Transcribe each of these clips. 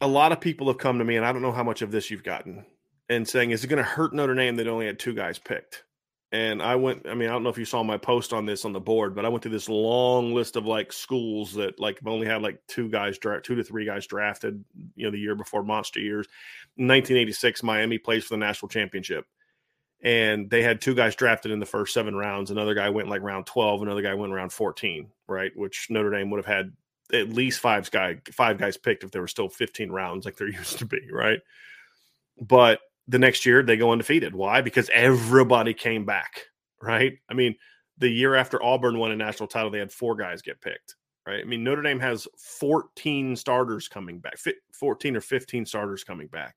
A lot of people have come to me, and I don't know how much of this you've gotten, and saying, "Is it going to hurt Notre Dame that only had two guys picked?" And I went. I mean, I don't know if you saw my post on this on the board, but I went through this long list of like schools that like only had like two guys, dra- two to three guys drafted. You know, the year before monster years, 1986, Miami plays for the national championship, and they had two guys drafted in the first seven rounds. Another guy went like round 12, another guy went round 14, right? Which Notre Dame would have had at least five guy five guys picked if there were still 15 rounds like there used to be, right? But the next year they go undefeated. Why? Because everybody came back, right? I mean, the year after Auburn won a national title, they had four guys get picked, right? I mean, Notre Dame has 14 starters coming back, 14 or 15 starters coming back.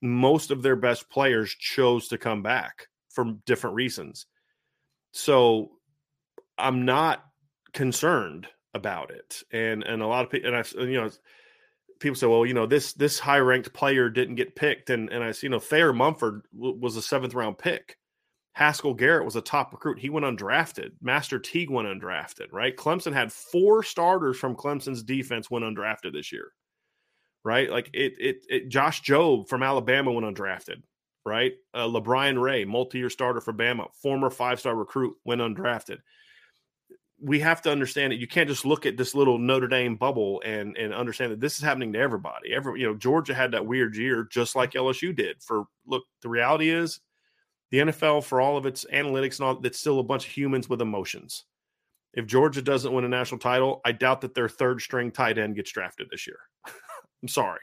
Most of their best players chose to come back for different reasons. So I'm not concerned about it, and and a lot of people, and I, you know, people say, well, you know, this this high ranked player didn't get picked, and and I see, you know, Thayer Munford w- was a seventh round pick. Haskell Garrett was a top recruit. He went undrafted. Master Teague went undrafted, right? Clemson had four starters from Clemson's defense went undrafted this year, right? Like it, it, it Josh Jobe from Alabama went undrafted, right? Uh, LaBryan Ray, multi year starter for Bama, former five star recruit, went undrafted we have to understand that you can't just look at this little Notre Dame bubble and and understand that this is happening to everybody. Every you know, Georgia had that weird year just like LSU did. For look, the reality is the NFL for all of its analytics and all that's still a bunch of humans with emotions. If Georgia doesn't win a national title, I doubt that their third string tight end gets drafted this year. I'm sorry.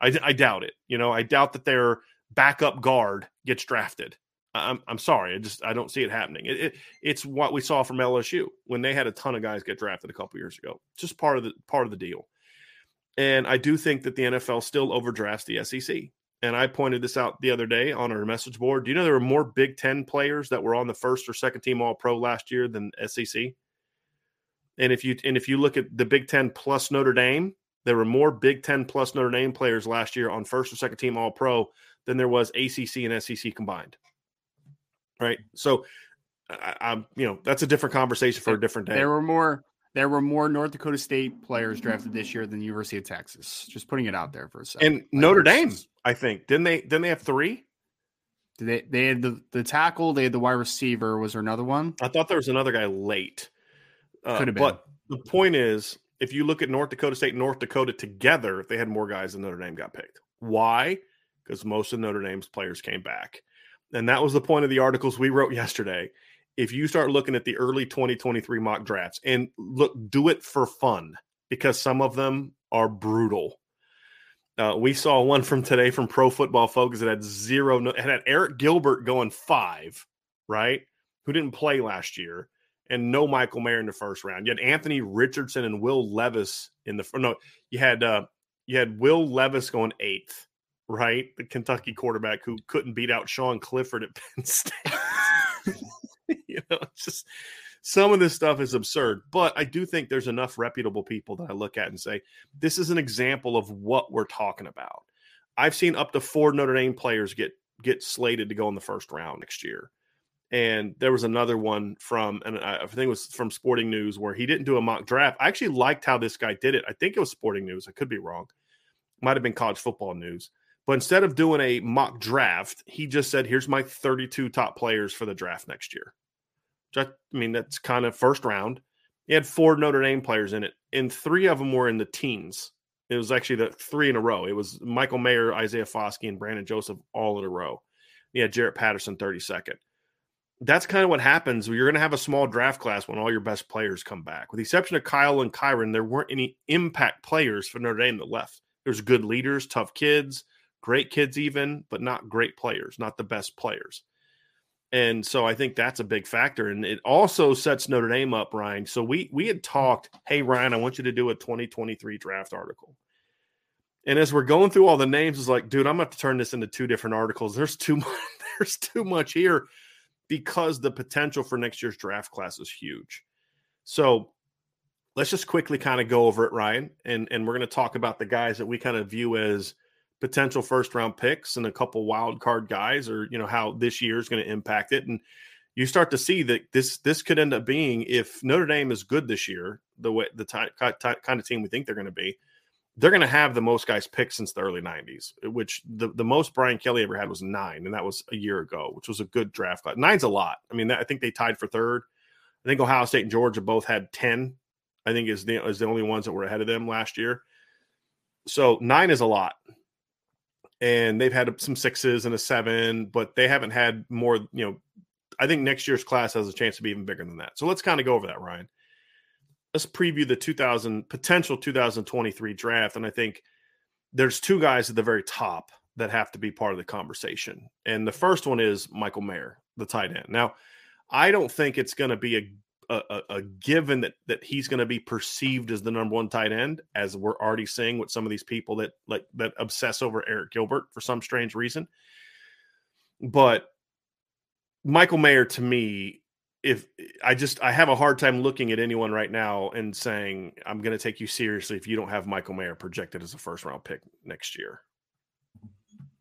I, I doubt it. You know, I doubt that their backup guard gets drafted. I'm I'm sorry, I just I don't see it happening. It, it, it's what we saw from LSU when they had a ton of guys get drafted a couple years ago. Just part of the part of the deal. And I do think that the NFL still overdrafts the SEC. And I pointed this out the other day on our message board. Do you know there were more Big Ten players that were on the first or second team All Pro last year than SEC? And if you and if you look at the Big Ten plus Notre Dame, there were more Big Ten plus Notre Dame players last year on first or second team All Pro than there was ACC and SEC combined right? So, I, am you know that's a different conversation for a different day. There were more there were more North Dakota State players drafted this year than the University of Texas. Just putting it out there for a second. And like Notre Dame, I think didn't they? Didn't they have three? Did they they had the the tackle. They had the wide receiver. Was there another one? I thought there was another guy late. Uh, Could have been. But the point is, if you look at North Dakota State, North Dakota together, they had more guys than Notre Dame got picked. Why? Because most of Notre Dame's players came back and that was the point of the articles we wrote yesterday. If you start looking at the early 2023 mock drafts and look, do it for fun because some of them are brutal. Uh, we saw one from today from Pro Football Focus that had zero, it had Arik Gilbert going five, right? Who didn't play last year, and no Michael Mayer in the first round. You had Anthony Richardson and Will Levis in the no. You had uh, you had Will Levis going eighth right? The Kentucky quarterback who couldn't beat out Sean Clifford at Penn State. you know, just some of this stuff is absurd, but I do think there's enough reputable people that I look at and say, this is an example of what we're talking about. I've seen up to four Notre Dame players get get slated to go in the first round next year. And there was another one from, and I think it was from Sporting News where he didn't do a mock draft. I actually liked how this guy did it. I think it was Sporting News. I could be wrong. Might have been college football news. But instead of doing a mock draft, he just said, here's my 32 top players for the draft next year. Just, I mean, that's kind of first round. He had four Notre Dame players in it, and three of them were in the teens. It was actually the three in a row. It was Michael Mayer, Isaiah Foskey, and Brandon Joseph all in a row. Had Jarrett Patterson 32nd. That's kind of what happens. You're going to have a small draft class when all your best players come back. With the exception of Kyle and Kyren, there weren't any impact players for Notre Dame that left. There's good leaders, tough kids, great kids, even, but not great players, not the best players. And so I think that's a big factor. And it also sets Notre Dame up, Ryan. So we we had talked, hey Ryan, I want you to do a 2023 draft article. And as we're going through all the names, it's like, dude, I'm have to turn this into two different articles. There's too much, there's too much here because the potential for next year's draft class is huge. So let's just quickly kind of go over it, Ryan. And and we're going to talk about the guys that we kind of view as potential first round picks and a couple wild card guys or you know how this year is going to impact it and you start to see that this this could end up being if Notre Dame is good this year the way the ty- ty- kind of team we think they're going to be they're going to have the most guys picked since the early 90s which the, the most Brian Kelly ever had was 9 and that was a year ago which was a good draft class. Nine's a lot. I mean that, I think they tied for third. I think Ohio State and Georgia both had 10. I think is the is the only ones that were ahead of them last year. So 9 is a lot and they've had some sixes and a seven, but they haven't had more. You know, I think next year's class has a chance to be even bigger than that. So let's kind of go over that, Ryan. Let's preview the 2000 potential 2023 draft, and I think there's two guys at the very top that have to be part of the conversation. And the first one is Michael Mayer, the tight end. Now, I don't think it's going to be a a, a, given that that he's going to be perceived as the number one tight end, as we're already seeing with some of these people that like that obsess over Arik Gilbert for some strange reason. But Michael Mayer, to me, if I just I have a hard time looking at anyone right now and saying I'm going to take you seriously if you don't have Michael Mayer projected as a first round pick next year.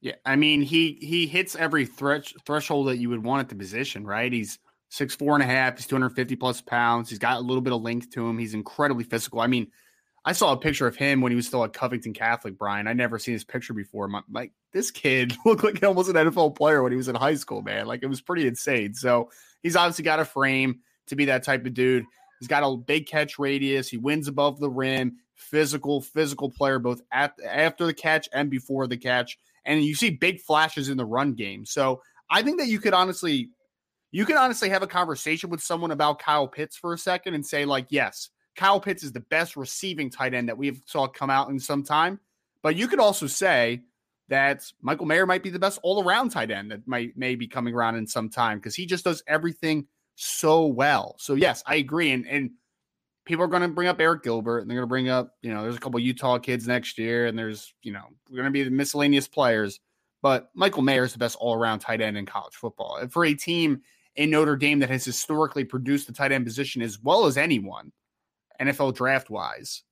Yeah, I mean he he hits every thresh, threshold that you would want at the position, right? He's six four and a half. He's 250 plus pounds. He's got a little bit of length to him. He's incredibly physical. I mean, I saw a picture of him when he was still at Covington Catholic, Brian. I never seen his picture before. My, like this kid looked like almost an NFL player when he was in high school, man. Like it was pretty insane. So he's obviously got a frame to be that type of dude. He's got a big catch radius. He wins above the rim. Physical, physical player, both at after the catch and before the catch. And you see big flashes in the run game. So I think that you could honestly you can honestly have a conversation with someone about Kyle Pitts for a second and say, like, yes, Kyle Pitts is the best receiving tight end that we've saw come out in some time. But you could also say that Michael Mayer might be the best all around tight end that might may be coming around in some time because he just does everything so well. So yes, I agree. And and people are going to bring up Arik Gilbert and they're going to bring up, you know, there's a couple Utah kids next year and there's, you know, we're going to be the miscellaneous players. But Michael Mayer is the best all around tight end in college football. And for a team in Notre Dame that has historically produced the tight end position as well as anyone, NFL draft wise.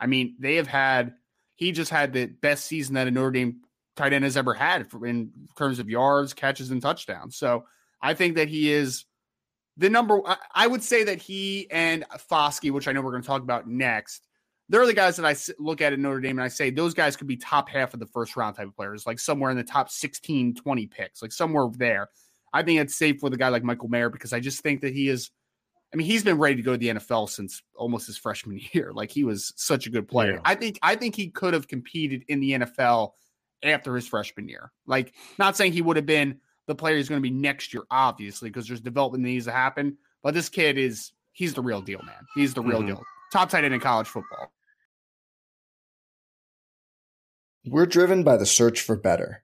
I mean, they have had, he just had the best season that a Notre Dame tight end has ever had in terms of yards, catches, and touchdowns. So I think that he is the number, I would say that he and Foskey, which I know we're going to talk about next, they're the guys that I look at in Notre Dame and I say those guys could be top half of the first round type of players, like somewhere in the top 16, 20 picks, like somewhere there. I think it's safe with a guy like Michael Mayer because I just think that he is. I mean, he's been ready to go to the NFL since almost his freshman year. Like he was such a good player. Yeah. I think I think he could have competed in the NFL after his freshman year. Like, not saying he would have been the player he's going to be next year, obviously, because there's development that needs to happen. But this kid is he's the real deal, man. He's the real mm-hmm. deal. Top tight end in college football. We're driven by the search for better.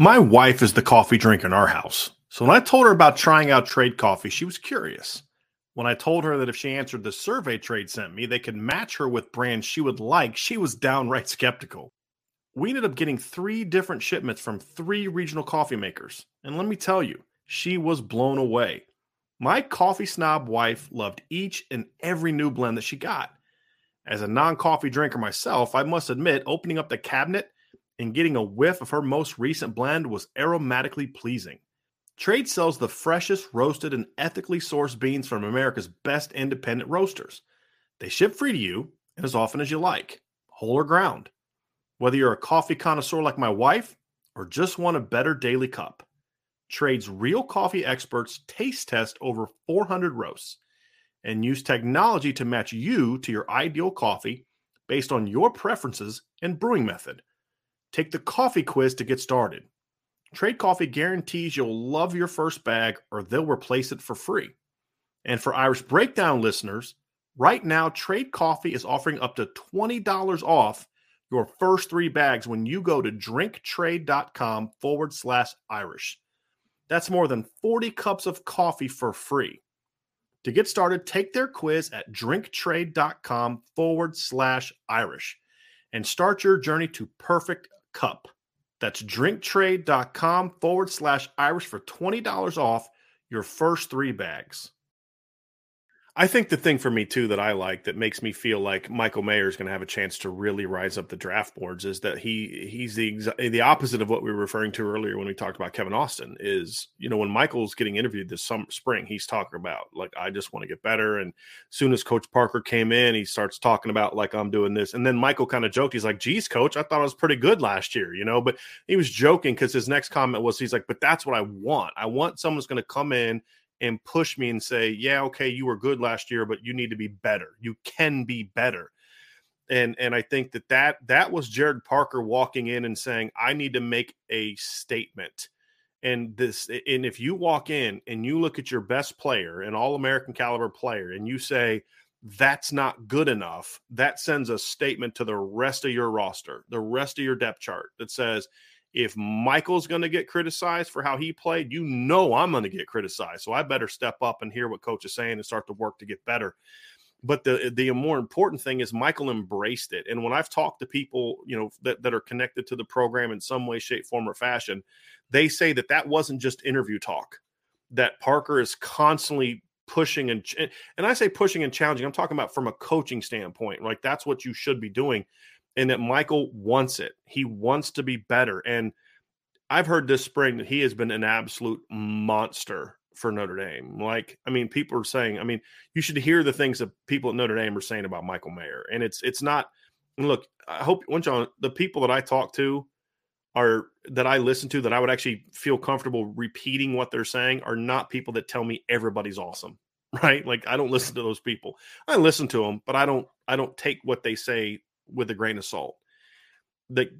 My wife is the coffee drinker in our house. So when I told her about trying out trade coffee, she was curious. When I told her that if she answered the survey trade sent me, they could match her with brands she would like, she was downright skeptical. We ended up getting three different shipments from three regional coffee makers. And let me tell you, she was blown away. My coffee snob wife loved each and every new blend that she got. As a non coffee drinker myself, I must admit, opening up the cabinet and getting a whiff of her most recent blend was aromatically pleasing. Trade sells the freshest roasted and ethically sourced beans from America's best independent roasters. They ship free to you and as often as you like, whole or ground. Whether you're a coffee connoisseur like my wife or just want a better daily cup, Trade's real coffee experts taste test over 400 roasts and use technology to match you to your ideal coffee based on your preferences and brewing method. Take the coffee quiz to get started. Trade Coffee guarantees you'll love your first bag or they'll replace it for free. And for Irish Breakdown listeners, right now, Trade Coffee is offering up to $20 off your first three bags when you go to drinktrade.com forward slash Irish. That's more than 40 cups of coffee for free. To get started, take their quiz at drinktrade.com forward slash Irish and start your journey to perfect cup. That's drinktrade.com forward slash Irish for $20 off your first three bags. I think the thing for me too that I like that makes me feel like Michael Mayer is going to have a chance to really rise up the draft boards is that he he's the the opposite of what we were referring to earlier when we talked about Kevin Austin is you know when Michael's getting interviewed this summer spring he's talking about like I just want to get better. And soon as Coach Parker came in he starts talking about like I'm doing this. And then Michael kind of joked he's like geez Coach I thought I was pretty good last year you know? But he was joking because his next comment was he's like but that's what I want. I want someone's going to come in and push me and say, "Yeah, okay, you were good last year, but you need to be better. You can be better." And and I think that that that was Gerad Parker walking in and saying, "I need to make a statement." And this and if you walk in and you look at your best player, an all-American caliber player, and you say, that's not good enough, that sends a statement to the rest of your roster, the rest of your depth chart that says, if Michael's going to get criticized for how he played, you know I'm going to get criticized. So I better step up and hear what coach is saying and start to work to get better. But the the more important thing is Michael embraced it. And when I've talked to people, you know, that, that are connected to the program in some way, shape, form, or fashion, they say that that wasn't just interview talk. That Parker is constantly pushing and and I say pushing and challenging. I'm talking about from a coaching standpoint. Like that's what you should be doing and that Michael wants it. He wants to be better. And I've heard this spring that he has been an absolute monster for Notre Dame. Like, I mean, people are saying, I mean, you should hear the things that people at Notre Dame are saying about Michael Mayer. And it's it's not look, I hope once on the people that I talk to are that I listen to that I would actually feel comfortable repeating what they're saying are not people that tell me everybody's awesome. Right. Like I don't listen to those people. I listen to them, but I don't I don't take what they say with a grain of salt. That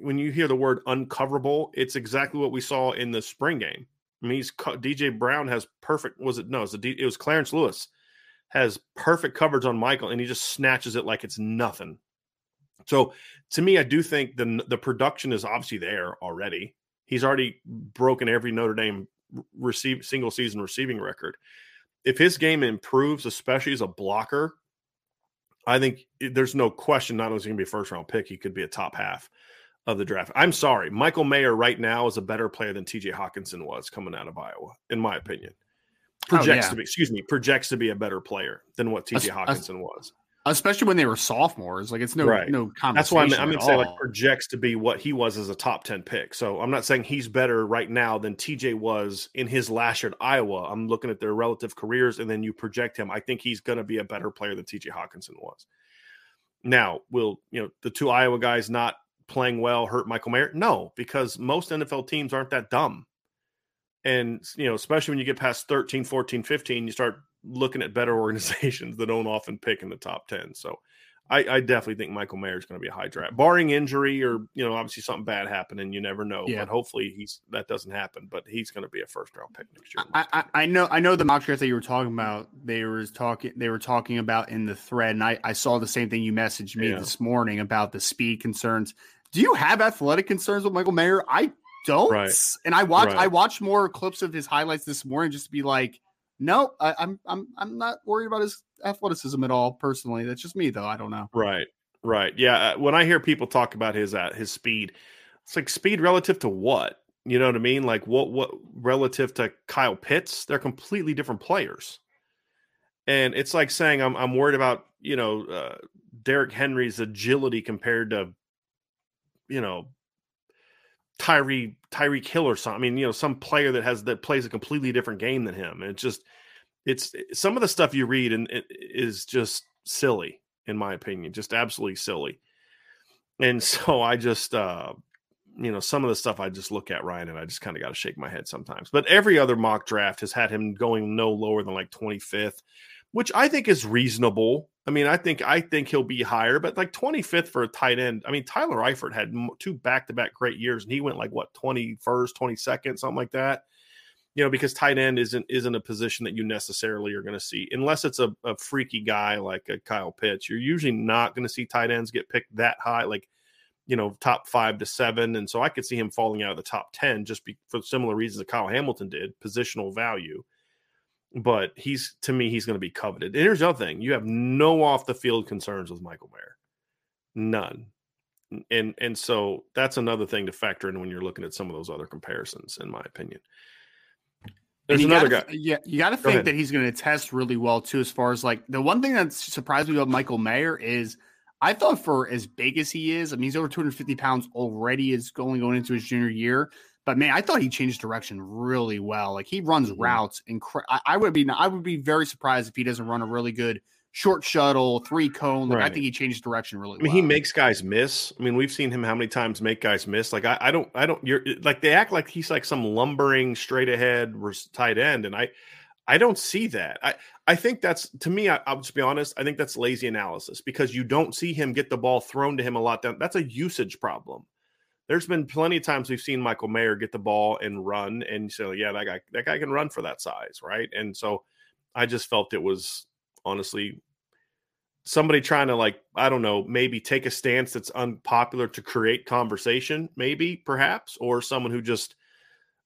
when you hear the word uncoverable, it's exactly what we saw in the spring game. I mean, he's DJ Brown has perfect. Was it no? It was, it was Clarence Lewis has perfect coverage on Michael, and he just snatches it like it's nothing. So to me, I do think the the production is obviously there already. He's already broken every Notre Dame receive single season receiving record. If his game improves, especially as a blocker, I think there's no question not only is he going to be a first round pick, he could be a top half of the draft. I'm sorry. Michael Mayer right now is a better player than TJ Hockenson was coming out of Iowa, in my opinion. Oh, projects oh, yeah. to be, excuse me, projects to be a better player than what TJ Hockenson was especially when they were sophomores. Like it's no right. no That's why I'm, I'm going to say like projects to be what he was as a top ten pick. So I'm not saying he's better right now than TJ was in his last year at Iowa. I'm looking at their relative careers, and then you project him. I think he's going to be a better player than TJ Hockenson was. Now, will you know the two Iowa guys not playing well hurt Michael Mayer? No, because most NFL teams aren't that dumb. And, you know, especially when you get past 13, 14, 15, you start looking at better organizations that don't often pick in the top 10. So I, I definitely think Michael Mayer is going to be a high draft, barring injury or, you know, obviously something bad happening. You never know. Yeah. But hopefully he's that doesn't happen. But he's going to be a first round pick next year. I, I, I, know I know the mock draft that you were talking about, they were talking they were talking about in the thread. And I, I saw the same thing you messaged me yeah. this morning about the speed concerns. Do you have athletic concerns with Michael Mayer? I don't. Right. And I watched right. I watched more clips of his highlights this morning just to be like, no, I, I'm I'm I'm not worried about his athleticism at all. Personally, that's just me though. I don't know. Right. Right. Yeah. Uh, when I hear people talk about his uh, his speed, it's like speed relative to what? You know what I mean? Like what what relative to Kyle Pitts? They're completely different players. And it's like saying I'm I'm worried about, you know, uh, Derrick Henry's agility compared to you know, Tyree Tyreek Hill or something. I mean, you know, some player that has that plays a completely different game than him. And it's just it's some of the stuff you read and it is just silly in my opinion, just absolutely silly. And so I just uh you know, some of the stuff I just look at Ryan and I just kind of got to shake my head sometimes. But every other mock draft has had him going no lower than like 25th, which I think is reasonable I mean, I think I think he'll be higher, but like 25th for a tight end. I mean, Tyler Eifert had two back-to-back great years, and he went like what 21st, 22nd, something like that. You know, because tight end isn't isn't a position that you necessarily are going to see unless it's a, a freaky guy like a Kyle Pitts. You're usually not going to see tight ends get picked that high, like you know, top five to seven. And so I could see him falling out of the top 10 just be, for similar reasons that Kyle Hamilton did, positional value but he's to me he's going to be coveted. And here's the other thing: you have no off the field concerns with Michael Mayer, none. And and so that's another thing to factor in when you're looking at some of those other comparisons, in my opinion. There's another gotta, guy. Yeah, you got to think that he's going to test really well too. As far as like the one thing that surprised me about Michael Mayer is I thought for as big as he is, I mean he's over 250 pounds already. Is going going into his junior year. But man, I thought he changed direction really well. Like he runs mm-hmm. routes. Incre- I, I, would be I would be very surprised if he doesn't run a really good short shuttle, three cone. Like right. I think he changed direction really. I mean, well. he makes guys miss. I mean, we've seen him how many times make guys miss. Like I, I don't, I don't. You're like they act like he's like some lumbering straight ahead tight end, and I, I don't see that. I, I think that's to me. I, will just be honest. I think that's lazy analysis because you don't see him get the ball thrown to him a lot. That's a usage problem there's been plenty of times we've seen Michael Mayer get the ball and run, and so yeah, that guy that guy can run for that size, right? And so I just felt it was honestly somebody trying to like I don't know maybe take a stance that's unpopular to create conversation, maybe perhaps, or someone who just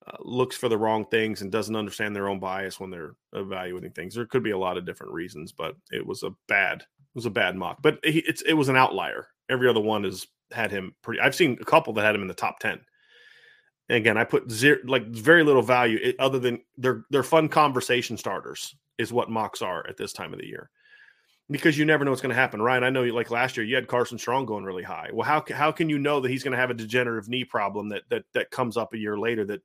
uh, looks for the wrong things and doesn't understand their own bias when they're evaluating things. There could be a lot of different reasons, but it was a bad it was a bad mock. But it's it was an outlier. Every other one is had him pretty. I've seen a couple that had him in the top ten. And again, I put zero, like very little value it, other than they're they're fun conversation starters is what mocks are at this time of the year, because you never know what's going to happen. Ryan, I know you like last year you had Carson Strong going really high. Well, how how can you know that he's going to have a degenerative knee problem that that that comes up a year later that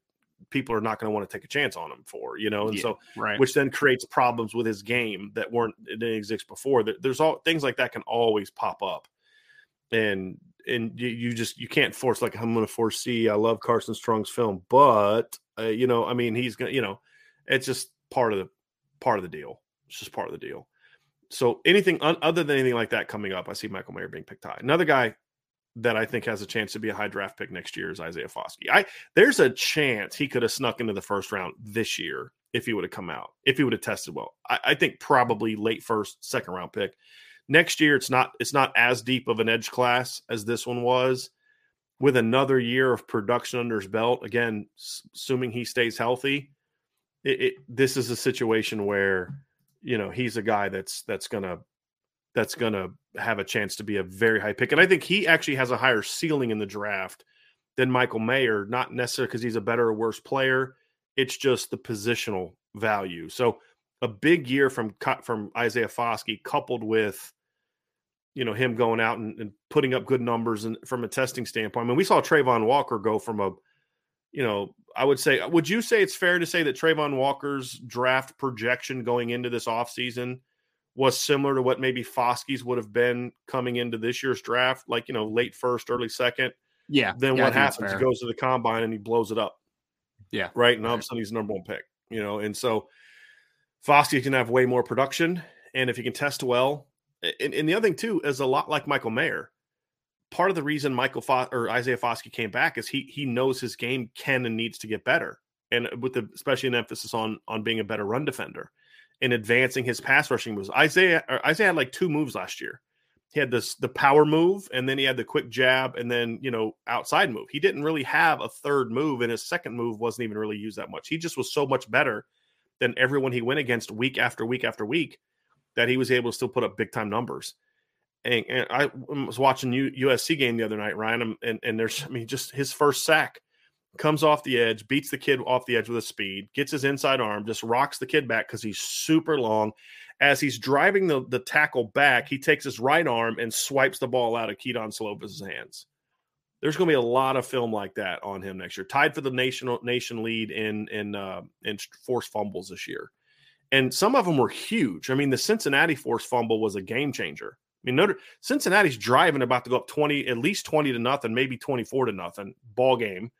people are not going to want to take a chance on him for, you know, and yeah, so right. which then creates problems with his game that weren't didn't exist before. There's all things like that can always pop up, and and you, you just you can't force like I'm going to foresee. I love Carson Strong's film, but uh, you know, I mean, he's gonna, you know, it's just part of the part of the deal. It's just part of the deal. So anything un, other than anything like that coming up, I see Michael Mayer being picked high. Another guy that I think has a chance to be a high draft pick next year is Isaiah Foskey. I there's a chance he could have snuck into the first round this year if he would have come out, if he would have tested well. I, I think probably late first, second round pick. Next year, it's not it's not as deep of an edge class as this one was. With another year of production under his belt, again, assuming he stays healthy, it, it, this is a situation where you know he's a guy that's that's gonna that's gonna have a chance to be a very high pick, and I think he actually has a higher ceiling in the draft than Michael Mayer. Not necessarily because he's a better or worse player; it's just the positional value. So a big year from from Isaiah Foskey, coupled with you know him going out and, and, putting up good numbers and from a testing standpoint. I mean, we saw Travon Walker go from a, you know, I would say, would you say it's fair to say that Travon Walker's draft projection going into this offseason was similar to what maybe Foskey's would have been coming into this year's draft, like you know, late first, early second. Yeah. Then yeah, what happens? He goes to the combine and he blows it up. Yeah. Right. And all of a sudden he's number one pick, you know, and so Foskey can have way more production. And if he can test well, and, and the other thing too is a lot like Michael Mayer. Part of the reason Michael Fo- or Isaiah Foskey came back is he he knows his game can and needs to get better, and uh, with the especially an emphasis on on being a better run defender and advancing his pass rushing moves. Isaiah Isaiah had like two moves last year. He had this the power move, and then he had the quick jab, and then you know outside move. He didn't really have a third move, and his second move wasn't even really used that much. He just was so much better than everyone he went against week after week after week that he was able to still put up big time numbers. And, and I was watching U, USC game the other night, Ryan, and, and there's, I mean, just his first sack comes off the edge, beats the kid off the edge with a speed, gets his inside arm, just rocks the kid back because he's super long. As he's driving the, the tackle back, he takes his right arm and swipes the ball out of Kedon Slovis's hands. There's going to be a lot of film like that on him next year. Tied for the nation nation lead in in uh, in forced fumbles this year and some of them were huge. I mean, the Cincinnati force fumble was a game changer. I mean, Notre, Cincinnati's driving about to go up 20, at least 20 to nothing, maybe 24 to nothing ball game.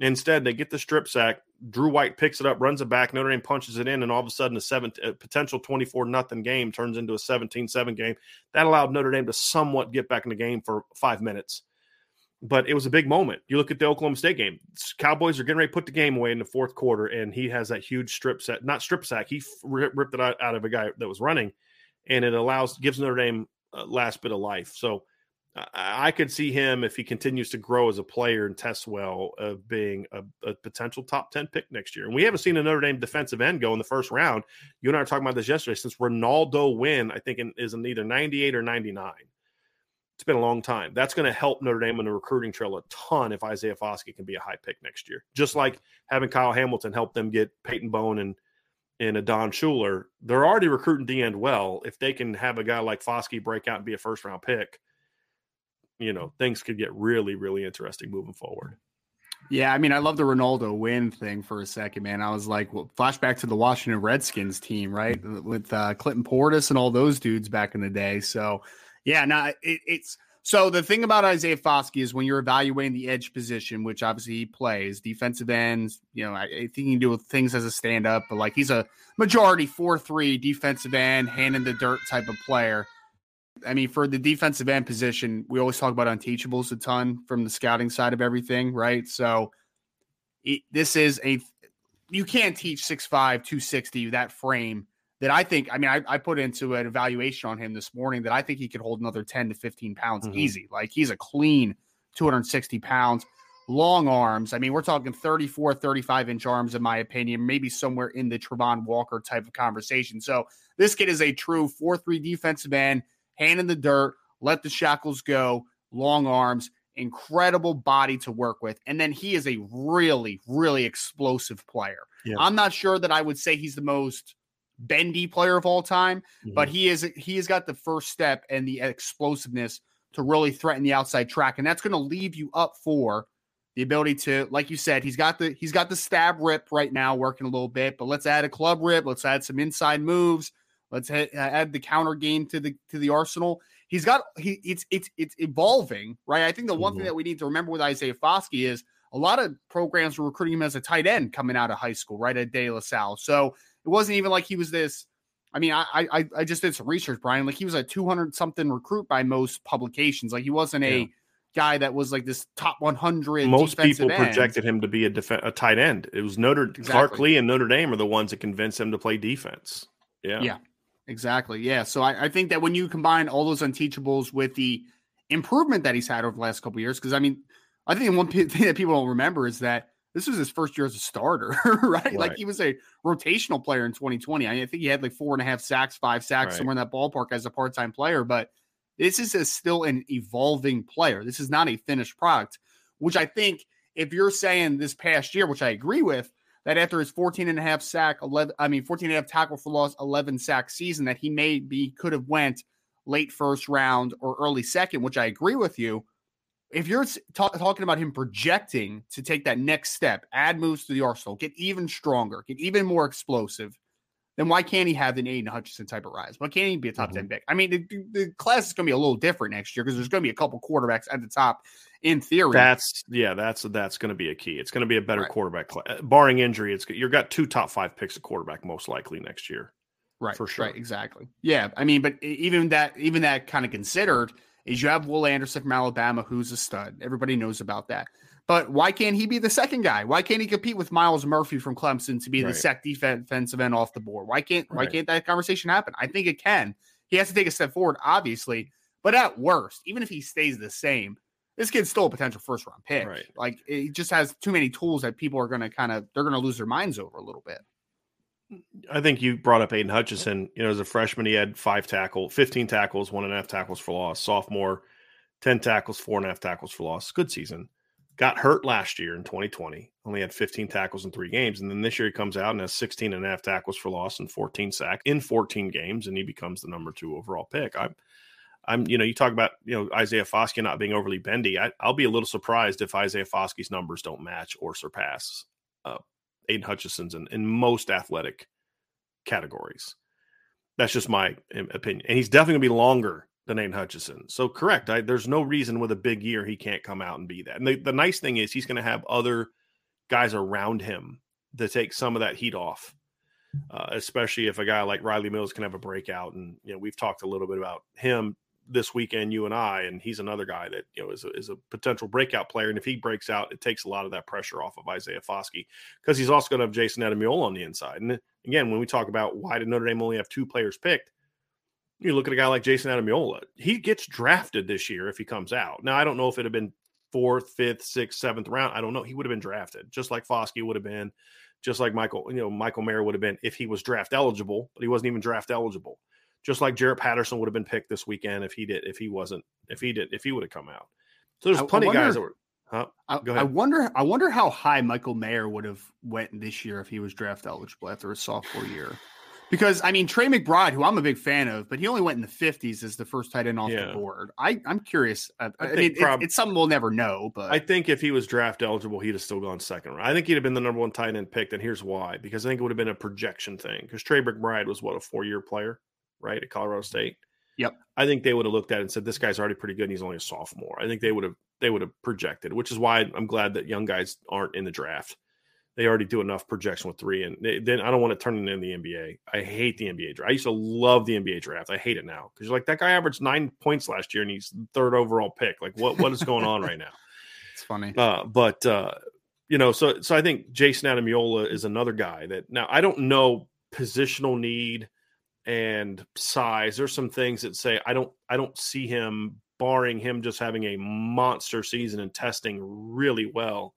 Instead, they get the strip sack. Drew White picks it up, runs it back. Notre Dame punches it in, and all of a sudden, a, seven, a potential 24 nothing game turns into a 17 7 game. That allowed Notre Dame to somewhat get back in the game for five minutes but it was a big moment. You look at the Oklahoma State game. Cowboys are getting ready to put the game away in the fourth quarter, and he has that huge strip set, not strip sack. He ripped it out, of a guy that was running, and it allows gives Notre Dame last bit of life. So I, I could see him if he continues to grow as a player and test well of being a, a, potential top ten pick next year. And we haven't seen a Notre Dame defensive end go in the first round. You and I were talking about this yesterday. Since Renaldo Wynn, I think in, is in either ninety eight or ninety nine. It's been a long time. That's going to help Notre Dame on the recruiting trail a ton if Isaiah Foskey can be a high pick next year. Just like having Kyle Hamilton help them get Peyton Bowen and and Adon Shuler. They're already recruiting D end well. If they can have a guy like Foskey break out and be a first round pick, you know, things could get really, really interesting moving forward. Yeah, I mean, I love the Renaldo Wynn thing for a second, man. I was like, well, flashback to the Washington Redskins team, right, with uh, Clinton Portis and all those dudes back in the day. So yeah, no, it, it's so the thing about Isaiah Foskey is when you're evaluating the edge position, which obviously he plays defensive ends. You know, I, I think he can do things as a stand up, but like he's a majority four three defensive end, hand in the dirt type of player. I mean, for the defensive end position, we always talk about unteachables a ton from the scouting side of everything, right? So it, this is a you can't teach 6'5, 260, that frame that I think, I mean, I, I, put into an evaluation on him this morning that I think he could hold another 10 to 15 pounds mm-hmm. easy. Like he's a clean 260 pounds, long arms. I mean, we're talking 34, 35 inch arms, in my opinion, maybe somewhere in the Travon Walker type of conversation. So this kid is a true 4 3 defensive end, hand in the dirt, let the shackles go, long arms, incredible body to work with. And then he is a really, really explosive player. Yeah. I'm not sure that I would say he's the most bendy player of all time, mm-hmm. but he is he has got the first step and the explosiveness to really threaten the outside track, and that's going to leave you up for the ability to, like you said, he's got the he's got the stab rip right now working a little bit, but let's add a club rip, let's add some inside moves, let's add the counter game to the to the arsenal. He's got he it's it's it's evolving, right? I think the one mm-hmm. thing that we need to remember with Isaiah Foskey is a lot of programs were recruiting him as a tight end coming out of high school, right at De La Salle. So it wasn't even like he was this. I mean, I I, I just did some research, Brian. Like he was a 200 something recruit by most publications. Like he wasn't a guy that was like this top 100. Most people end. projected him to be a, def- a tight end. It was Notre exactly. Clark Lea and Notre Dame are the ones that convinced him to play defense. Yeah. Yeah. Exactly. Yeah. So I, I think that when you combine all those unteachables with the improvement that he's had over the last couple years, because I mean, I think one thing that people don't remember is that this was his first year as a starter, right? right? Like he was a rotational player in 2020. I, mean, I think he had like four and a half sacks, five sacks, right. somewhere in that ballpark as a part time player. But this is a, still an evolving player. This is not a finished product, which I think if you're saying this past year, which I agree with, that after his 14 and a half sack, 11, I mean, 14 and a half tackle for loss, 11 sack season, that he maybe could have went late first round or early second, which I agree with you if you're talking about him projecting to take that next step, add moves to the arsenal, get even stronger, get even more explosive, then why can't he have an Aidan Hutchinson type of rise? Why can't he be a top Mhm. 10 pick? I mean, the, the class is going to be a little different next year because there's going to be a couple quarterbacks at the top in theory. That's yeah, that's that's going to be a key. It's going to be a better Right. quarterback, cla- barring injury. It's you've got two top five picks at quarterback most likely next year. right, for sure. Right, exactly. Yeah. I mean, but even that, even that kind of considered is you have Will Anderson from Alabama, who's a stud. Everybody knows about that. But why can't he be the second guy? Why can't he compete with Myles Murphy from Clemson to be the Right. sec defensive end off the board? Why can't why Right. can't that conversation happen? I think it can. He has to take a step forward, obviously. But at worst, even if he stays the same, this kid's still a potential first round pick. Right. Like he just has too many tools that people are going to kind of they're going to lose their minds over a little bit. I think you brought up Aidan Hutchinson. You know, as a freshman, he had five tackle, fifteen tackles, one and a half tackles for loss. Sophomore, ten tackles, four and a half tackles for loss. Good season. Got hurt last year in 2020. Only had 15 tackles in three games. And then this year he comes out and has 16 and a half tackles for loss and 14 sacks in 14 games, and he becomes the number two overall pick. I'm I'm, you know, you talk about, you know, Isaiah Foskey not being overly bendy. I, I'll be a little surprised if Isaiah Foskey's numbers don't match or surpass uh, Aidan Hutchinson's in, in most athletic categories. That's just my opinion. And he's definitely going to be longer than Aidan Hutchinson. So, correct. I, there's no reason with a big year he can't come out and be that. And the, the nice thing is he's going to have other guys around him to take some of that heat off. Uh, especially if a guy like Riley Mills can have a breakout, and you know we've talked a little bit about him this weekend, you and I, and he's another guy that you know is a, is a potential breakout player. And if he breaks out, it takes a lot of that pressure off of Isaiah Foskey because he's also going to have Jayson Ademilola on the inside. And again, when we talk about why did Notre Dame only have two players picked, you look at a guy like Jayson Ademilola. He gets drafted this year if he comes out. Now I don't know if it had been fourth, fifth, sixth, seventh round. I don't know. He would have been drafted just like Foskey would have been, just like Michael, you know, Michael Mayer would have been if he was draft eligible, but he wasn't even draft eligible just like Jarrett Patterson would have been picked this weekend if he did, if he wasn't, if he did, if he would have come out. So there's I- I plenty of guys that were. Huh? I, Go I wonder. I wonder how high Michael Mayer would have went this year if he was draft eligible after his sophomore year. Because I mean Trey McBride, who I'm a big fan of, but he only went in the 50s as the first tight end off Yeah. the board. I I'm curious. I, I I, mean, it- it's something we'll never know. But I think if he was draft eligible, he'd have still gone second round. I think he'd have been the number one tight end picked, and here's why: because I think it would have been a projection thing. Because Trey McBride was what a four year player, right, at Colorado State. Yep. I think they would have looked at it and said, "This guy's already pretty good, and he's only a sophomore." I think they would have they would have projected, which is why I'm glad that young guys aren't in the draft. They already do enough projection with three, and they, then I don't want to turn it into the NBA. I hate the NBA draft. I used to love the NBA draft. I hate it now because you're like that guy averaged nine points last year, and he's third overall pick. Like what what is going on right now? it's funny. Uh, but uh, you know, so so I think Jayson Ademilola is another guy that now I don't know positional need and size. There's some things that say I don't I don't see him barring him just having a monster season and testing really well.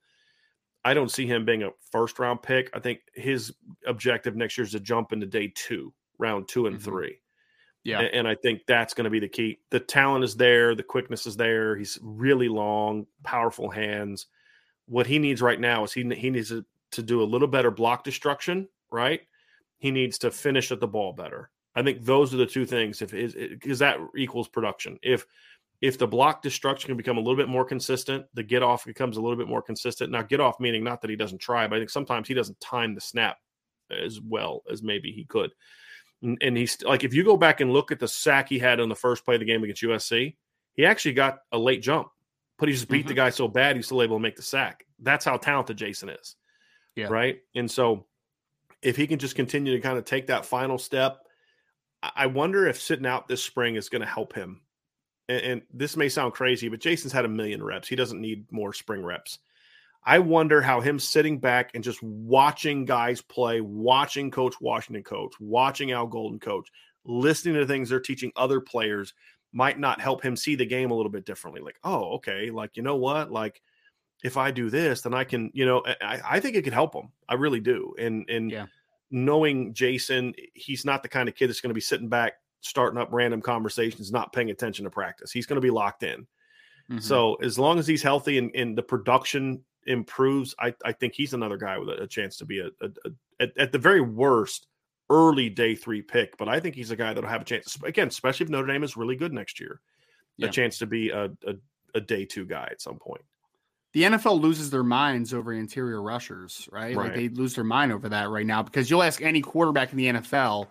I don't see him being a first round pick. I think his objective next year is to jump into day two, round two and Mhm. three. Yeah. A- And I think that's going to be the key. The talent is there, the quickness is there. He's really long, powerful hands. What he needs right now is he he needs to, to do a little better block destruction, right? He needs to finish at the ball better. I think those are the two things. If is because that equals production. If if the block destruction can become a little bit more consistent, the get off becomes a little bit more consistent. Now, get off meaning not that he doesn't try, but I think sometimes he doesn't time the snap as well as maybe he could. And, and he's like, if you go back and look at the sack he had on the first play of the game against USC, he actually got a late jump, but he just beat the mm-hmm. guy so bad he's still able to make the sack. That's how talented Jayson is. Yeah. Right. And so if he can just continue to kind of take that final step, I wonder if sitting out this spring is going to help him. And, and this may sound crazy, but Jayson's had a million reps. He doesn't need more spring reps. I wonder how him sitting back and just watching guys play, watching Coach Washington coach, watching Al Golden coach, listening to things they're teaching other players might not help him see the game a little bit differently. Like, oh, okay, like you know what, like if I do this, then I can, you know, I, I think it could help him. I really do. And and Yeah. Knowing Jayson, he's not the kind of kid that's going to be sitting back, starting up random conversations, not paying attention to practice. He's going to be locked in. Mhm. So as long as he's healthy and, and the production improves, I, I think he's another guy with a, a chance to be a, a, a at, at the very worst early day three pick. But I think he's a guy that'll have a chance again, especially if Notre Dame is really good next year, Yeah. a chance to be a, a, a day two guy at some point. The NFL loses their minds over interior rushers, right? right? Like they lose their mind over that right now because you'll ask any quarterback in the NFL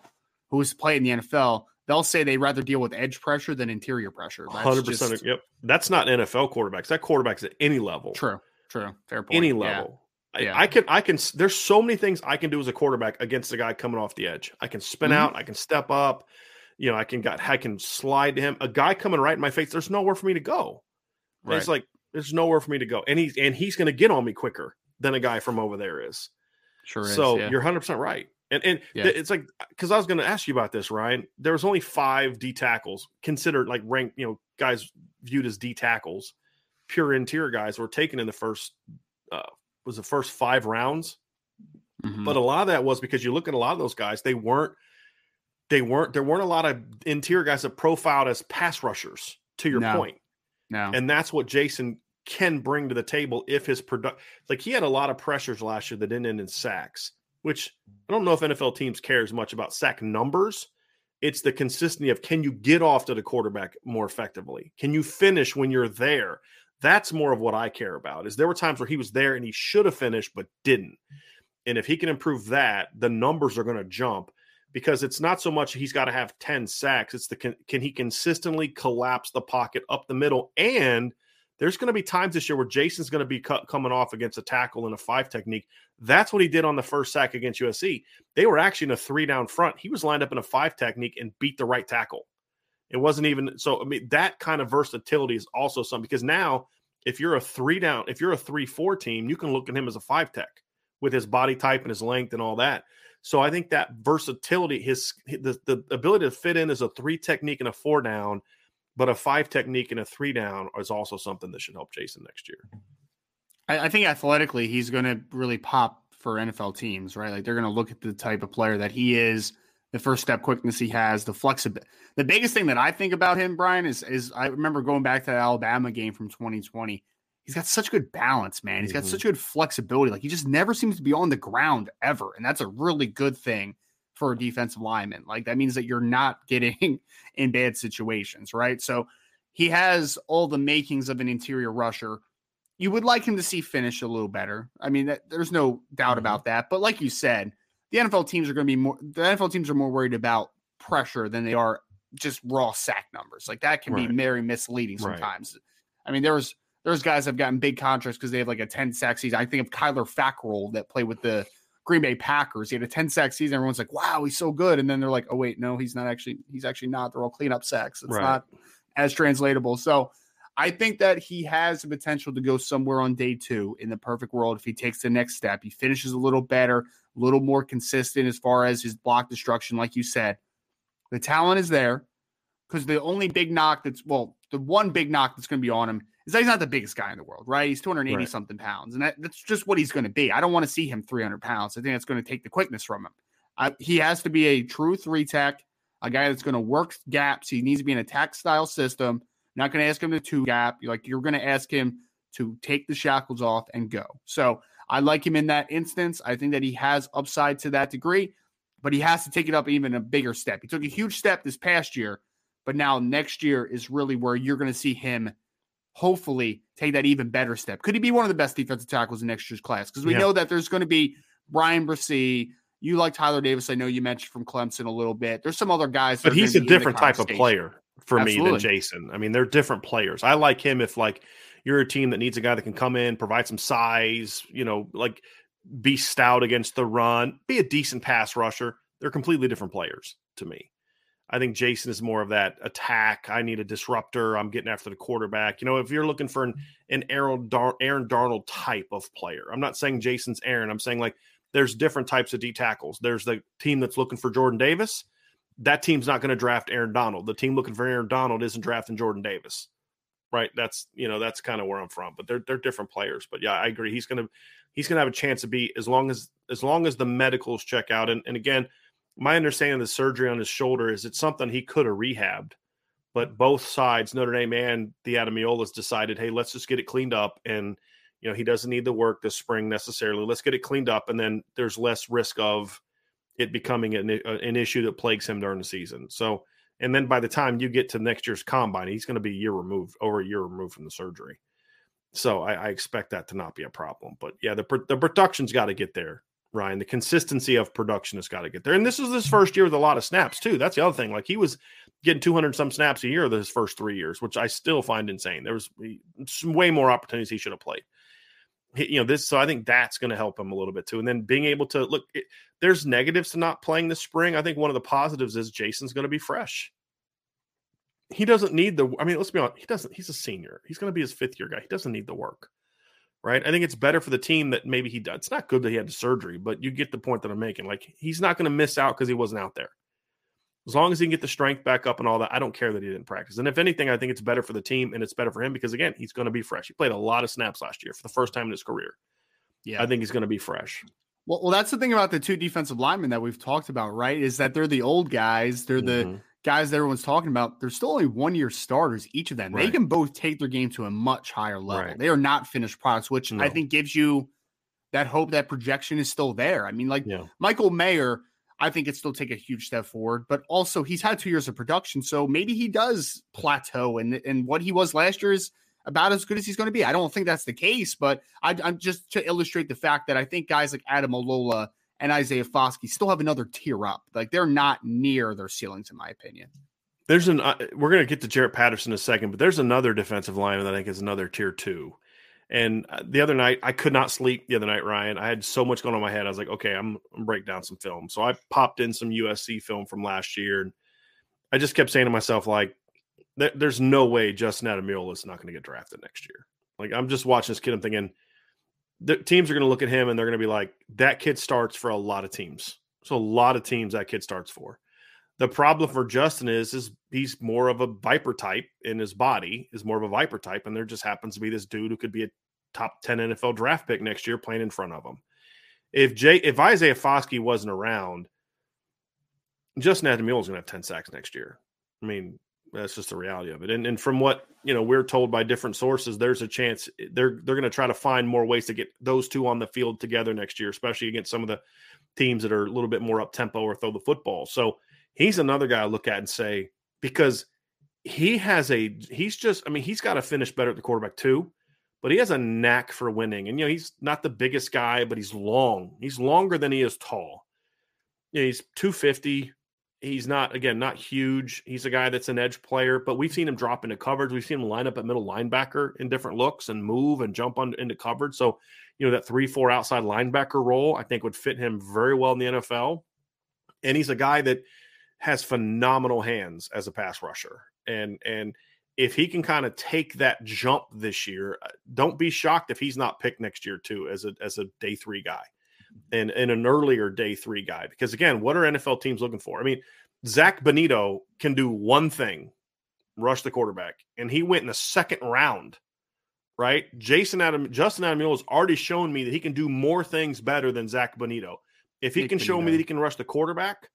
who has played in the NFL, they'll say they'd rather deal with edge pressure than interior pressure. Hundred percent. Yep, that's not NFL quarterbacks. That quarterbacks at any level. True. True. Fair point. Any level. Yeah. I, yeah. I, can. I can. There's so many things I can do as a quarterback against a guy coming off the edge. I can spin mm-hmm. out. I can step up. You know, I can got. I can slide to him. A guy coming right in my face. There's nowhere for me to go. Right. It's like there's nowhere for me to go, and he's and he's going to get on me quicker than a guy from over there is. Sure. So is, yeah. you're 100 percent right. And and yeah. it's like because I was going to ask you about this, Ryan. There was only five D tackles considered like ranked, you know, guys viewed as D tackles, pure interior guys were taken in the first uh, was the first five rounds. Mm-hmm. But a lot of that was because you look at a lot of those guys, they weren't they weren't there weren't a lot of interior guys that profiled as pass rushers. To your no. point, no, and that's what Jayson can bring to the table if his product like he had a lot of pressures last year that didn't end in sacks which I don't know if NFL teams care as much about sack numbers. It's the consistency of can you get off to the quarterback more effectively? Can you finish when you're there? That's more of what I care about. Is there were times where he was there and he should have finished but didn't. And if he can improve that, the numbers are going to jump because it's not so much he's got to have 10 sacks, it's the can, can he consistently collapse the pocket up the middle and there's going to be times this year where Jayson's going to be cu- coming off against a tackle in a five technique. That's what he did on the first sack against USC. They were actually in a three down front. He was lined up in a five technique and beat the right tackle. It wasn't even so. I mean, that kind of versatility is also something because now, if you're a three down, if you're a three four team, you can look at him as a five tech with his body type and his length and all that. So I think that versatility, his the, the ability to fit in as a three technique and a four down but a five technique and a three down is also something that should help Jayson next year. I, I think athletically, he's going to really pop for NFL teams, right? Like they're going to look at the type of player that he is, the first step quickness he has, the flexibility. The biggest thing that I think about him, Brian, is is I remember going back to the Alabama game from 2020. He's got such good balance, man. He's got mm-hmm. such good flexibility. Like he just never seems to be on the ground ever, and that's a really good thing for a defensive lineman. Like that means that you're not getting in bad situations, right? So he has all the makings of an interior rusher. You would like him to see finish a little better. I mean, that, there's no doubt mm-hmm. about that. But like you said, the NFL teams are going to be more. The NFL teams are more worried about pressure than they are just raw sack numbers. Like that can right. be very misleading sometimes. Right. I mean, there's there's guys that have gotten big contracts because they have like a 10 sack season. I think of Kyler Fackrell that played with the Green Bay Packers. He had a 10 sack season. Everyone's like, wow, he's so good. And then they're like, oh, wait, no, he's not actually, he's actually not. They're all cleanup sacks. It's right. not as translatable. So I think that he has the potential to go somewhere on day two in the perfect world if he takes the next step. He finishes a little better, a little more consistent as far as his block destruction, like you said. The talent is there because the only big knock that's, well, the one big knock that's going to be on him is that he's not the biggest guy in the world, right? He's 280 right. something pounds, and that, that's just what he's going to be. I don't want to see him 300 pounds. I think that's going to take the quickness from him. I, he has to be a true three tech, a guy that's going to work gaps. He needs to be an attack style system. Not going to ask him to two gap. You're like you're going to ask him to take the shackles off and go. So I like him in that instance. I think that he has upside to that degree, but he has to take it up even a bigger step. He took a huge step this past year, but now next year is really where you're going to see him hopefully take that even better step. Could he be one of the best defensive tackles in next year's class? Because we yeah. know that there's going to be Bryan Bresee. You like Tyler Davis. I know you mentioned from Clemson a little bit. There's some other guys, but he's a different type of player for Absolutely. me than Jayson. I mean, they're different players. I like him if like you're a team that needs a guy that can come in, provide some size, you know, like be stout against the run, be a decent pass rusher. They're completely different players to me. I think Jayson is more of that attack. I need a disruptor. I'm getting after the quarterback. You know, if you're looking for an, an Aaron, Dar- Aaron Darnold type of player, I'm not saying Jayson's Aaron. I'm saying like there's different types of D tackles. There's the team that's looking for Jordan Davis. That team's not going to draft Aaron Donald. The team looking for Aaron Donald isn't drafting Jordan Davis. Right. That's you know, that's kind of where I'm from. But they're they're different players. But yeah, I agree. He's gonna he's gonna have a chance to be as long as as long as the medicals check out. And and again, my understanding of the surgery on his shoulder is it's something he could have rehabbed, but both sides, Notre Dame and the Ademilolas, decided, hey, let's just get it cleaned up. And, you know, he doesn't need the work this spring necessarily. Let's get it cleaned up. And then there's less risk of it becoming an, uh, an issue that plagues him during the season. So, and then by the time you get to next year's combine, he's going to be a year removed, over a year removed from the surgery. So I, I expect that to not be a problem. But yeah, the the production's got to get there, Ryan. The consistency of production has got to get there. And this is his first year with a lot of snaps too. That's the other thing. Like he was getting 200 some snaps a year his first three years, which I still find insane. There was way more opportunities he should have played. He, you know this, so I think that's going to help him a little bit too. And then being able to look, it, there's negatives to not playing this spring. I think one of the positives is Jayson's going to be fresh. He doesn't need the. I mean, let's be honest. He doesn't. He's a senior. He's going to be his fifth year guy. He doesn't need the work, right? I think it's better for the team that maybe he does. It's not good that he had the surgery, but you get the point that I'm making. Like he's not going to miss out because he wasn't out there. As long as he can get the strength back up and all that, I don't care that he didn't practice. And if anything, I think it's better for the team and it's better for him because again, he's going to be fresh. He played a lot of snaps last year for the first time in his career. Yeah, I think he's going to be fresh. Well, well, that's the thing about the two defensive linemen that we've talked about, right? Is that they're the old guys. They're mm-hmm. the guys that everyone's talking about. They're still only one year starters, each of them. Right. They can both take their game to a much higher level. Right. They are not finished products, which no. I think gives you that hope that projection is still there. I mean, like yeah. Michael Mayer I think it still take a huge step forward. But also, he's had two years of production, so maybe he does plateau, and and what he was last year is about as good as he's going to be. I don't think that's the case, but I, am just to illustrate the fact that I think guys like Ademilola and Isaiah Foskey still have another tier up. Like they're not near their ceilings, in my opinion. There's an uh, we're going to get to Jarrett Patterson in a second, but there's another defensive lineman that I think is another tier two. And uh, the other night, I could not sleep the other night, Ryan. I had so much going on my head. I was like, okay, I'm, I'm break down some film. So I popped in some USC film from last year. And I just kept saying to myself, like, there's no way Justin Ademilola is not going to get drafted next year. Like, I'm just watching this kid. I'm thinking, the teams are going to look at him and they're going to be like, that kid starts for a lot of teams. So a lot of teams that kid starts for. The problem for Justin is, is he's more of a viper type in his body, is more of a viper type, and there just happens to be this dude who could be a top 10 NFL draft pick next year playing in front of him. If Jay if Isaiah Foskey wasn't around, Justin Ademilola is going to have 10 sacks next year. I mean, that's just the reality of it. And and from what you know, we're told by different sources, there's a chance they're they're going to try to find more ways to get those two on the field together next year, especially against some of the teams that are a little bit more up tempo or throw the football. So he's another guy I look at and say because he has a he's just I mean he's got to finish better at the quarterback too but he has a knack for winning. And you know, he's not the biggest guy, but he's long. He's longer than he is tall. You know, he's 250. He's not again not huge. He's a guy that's an edge player, but we've seen him drop into coverage. We've seen him line up at middle linebacker in different looks and move and jump on into coverage. So, you know, that three four outside linebacker role I think would fit him very well in the NFL. And he's a guy that has phenomenal hands as a pass rusher. And and if he can kind of take that jump this year, uh, don't be shocked if he's not picked next year too as a as a day three guy. And, and an earlier day three guy. Because again, what are NFL teams looking for? I mean, Zach Bonitto can do one thing, rush the quarterback, and he went in the second round. Right, Jayson Adam, Justin Ademilola has already shown me that he can do more things better than Zach Bonitto. If he Nick can Bonitto. show me that he can rush the quarterback,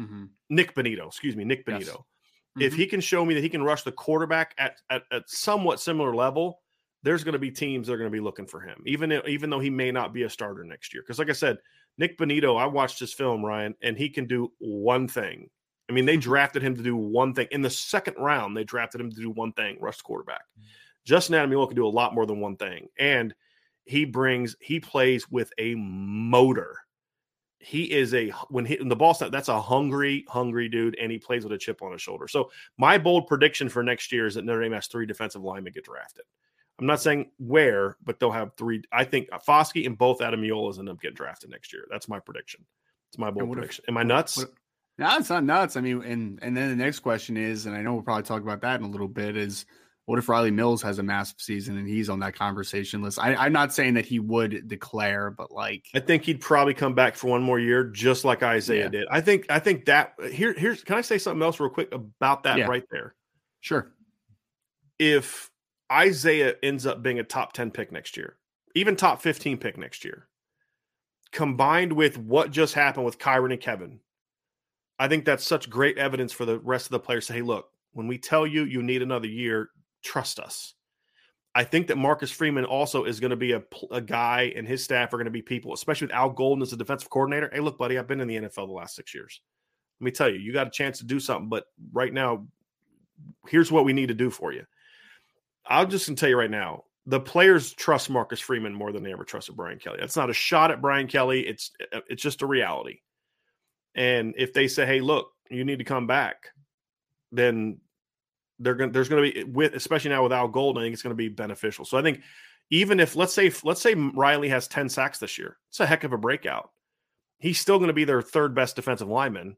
mm-hmm. Nik Bonitto, excuse me, Nik Bonitto. Yes. Mm-hmm. If he can show me that he can rush the quarterback at, at, at somewhat similar level, there's going to be teams that are going to be looking for him, even if, even though he may not be a starter next year. Because, like I said, Nik Bonitto, I watched his film, Ryan, and he can do one thing. I mean, they mm-hmm. drafted him to do one thing in the second round. They drafted him to do one thing, rush the quarterback. Mm-hmm. Justin Ademilola can do a lot more than one thing, and he brings he plays with a motor he is a when he when the ball that's a hungry, hungry dude, and he plays with a chip on his shoulder. So my bold prediction for next year is that Notre Dame has three defensive linemen get drafted. I'm not saying where, but they'll have three. I think uh, Foskey and both Adam Ademilolas end up getting drafted next year. That's my prediction. It's my bold prediction. If, Am I nuts? What, no, it's not nuts. I mean, and and then the next question is, and I know we'll probably talk about that in a little bit, is what if Riley Mills has a massive season and he's on that conversation list? I, am not saying that he would declare, but like I think he'd probably come back for one more year, just like Isaiah yeah. did. I think I think that uh, here here's can I say something else real quick about that yeah. right there? Sure. If Isaiah ends up being a top 10 pick next year, even top 15 pick next year, combined with what just happened with Kyren and Kevin, I think that's such great evidence for the rest of the players say, hey, look, when we tell you you need another year, trust us. I think that Marcus Freeman also is going to be a, a guy, and his staff are going to be people, especially with Al Golden as the defensive coordinator. Hey, look, buddy, I've been in the NFL the last six years. Let me tell you, you got a chance to do something, but right now, here's what we need to do for you. I'll just tell you right now, the players trust Marcus Freeman more than they ever trusted Brian Kelly. That's not a shot at Brian Kelly. It's uh, it's just a reality. And if they say, "Hey, look, you need to come back," then they're going. There's going to be with, especially now with Al Golden. I think it's going to be beneficial. So I think even if let's say let's say Riley has ten sacks this year, it's a heck of a breakout. He's still going to be their third best defensive lineman,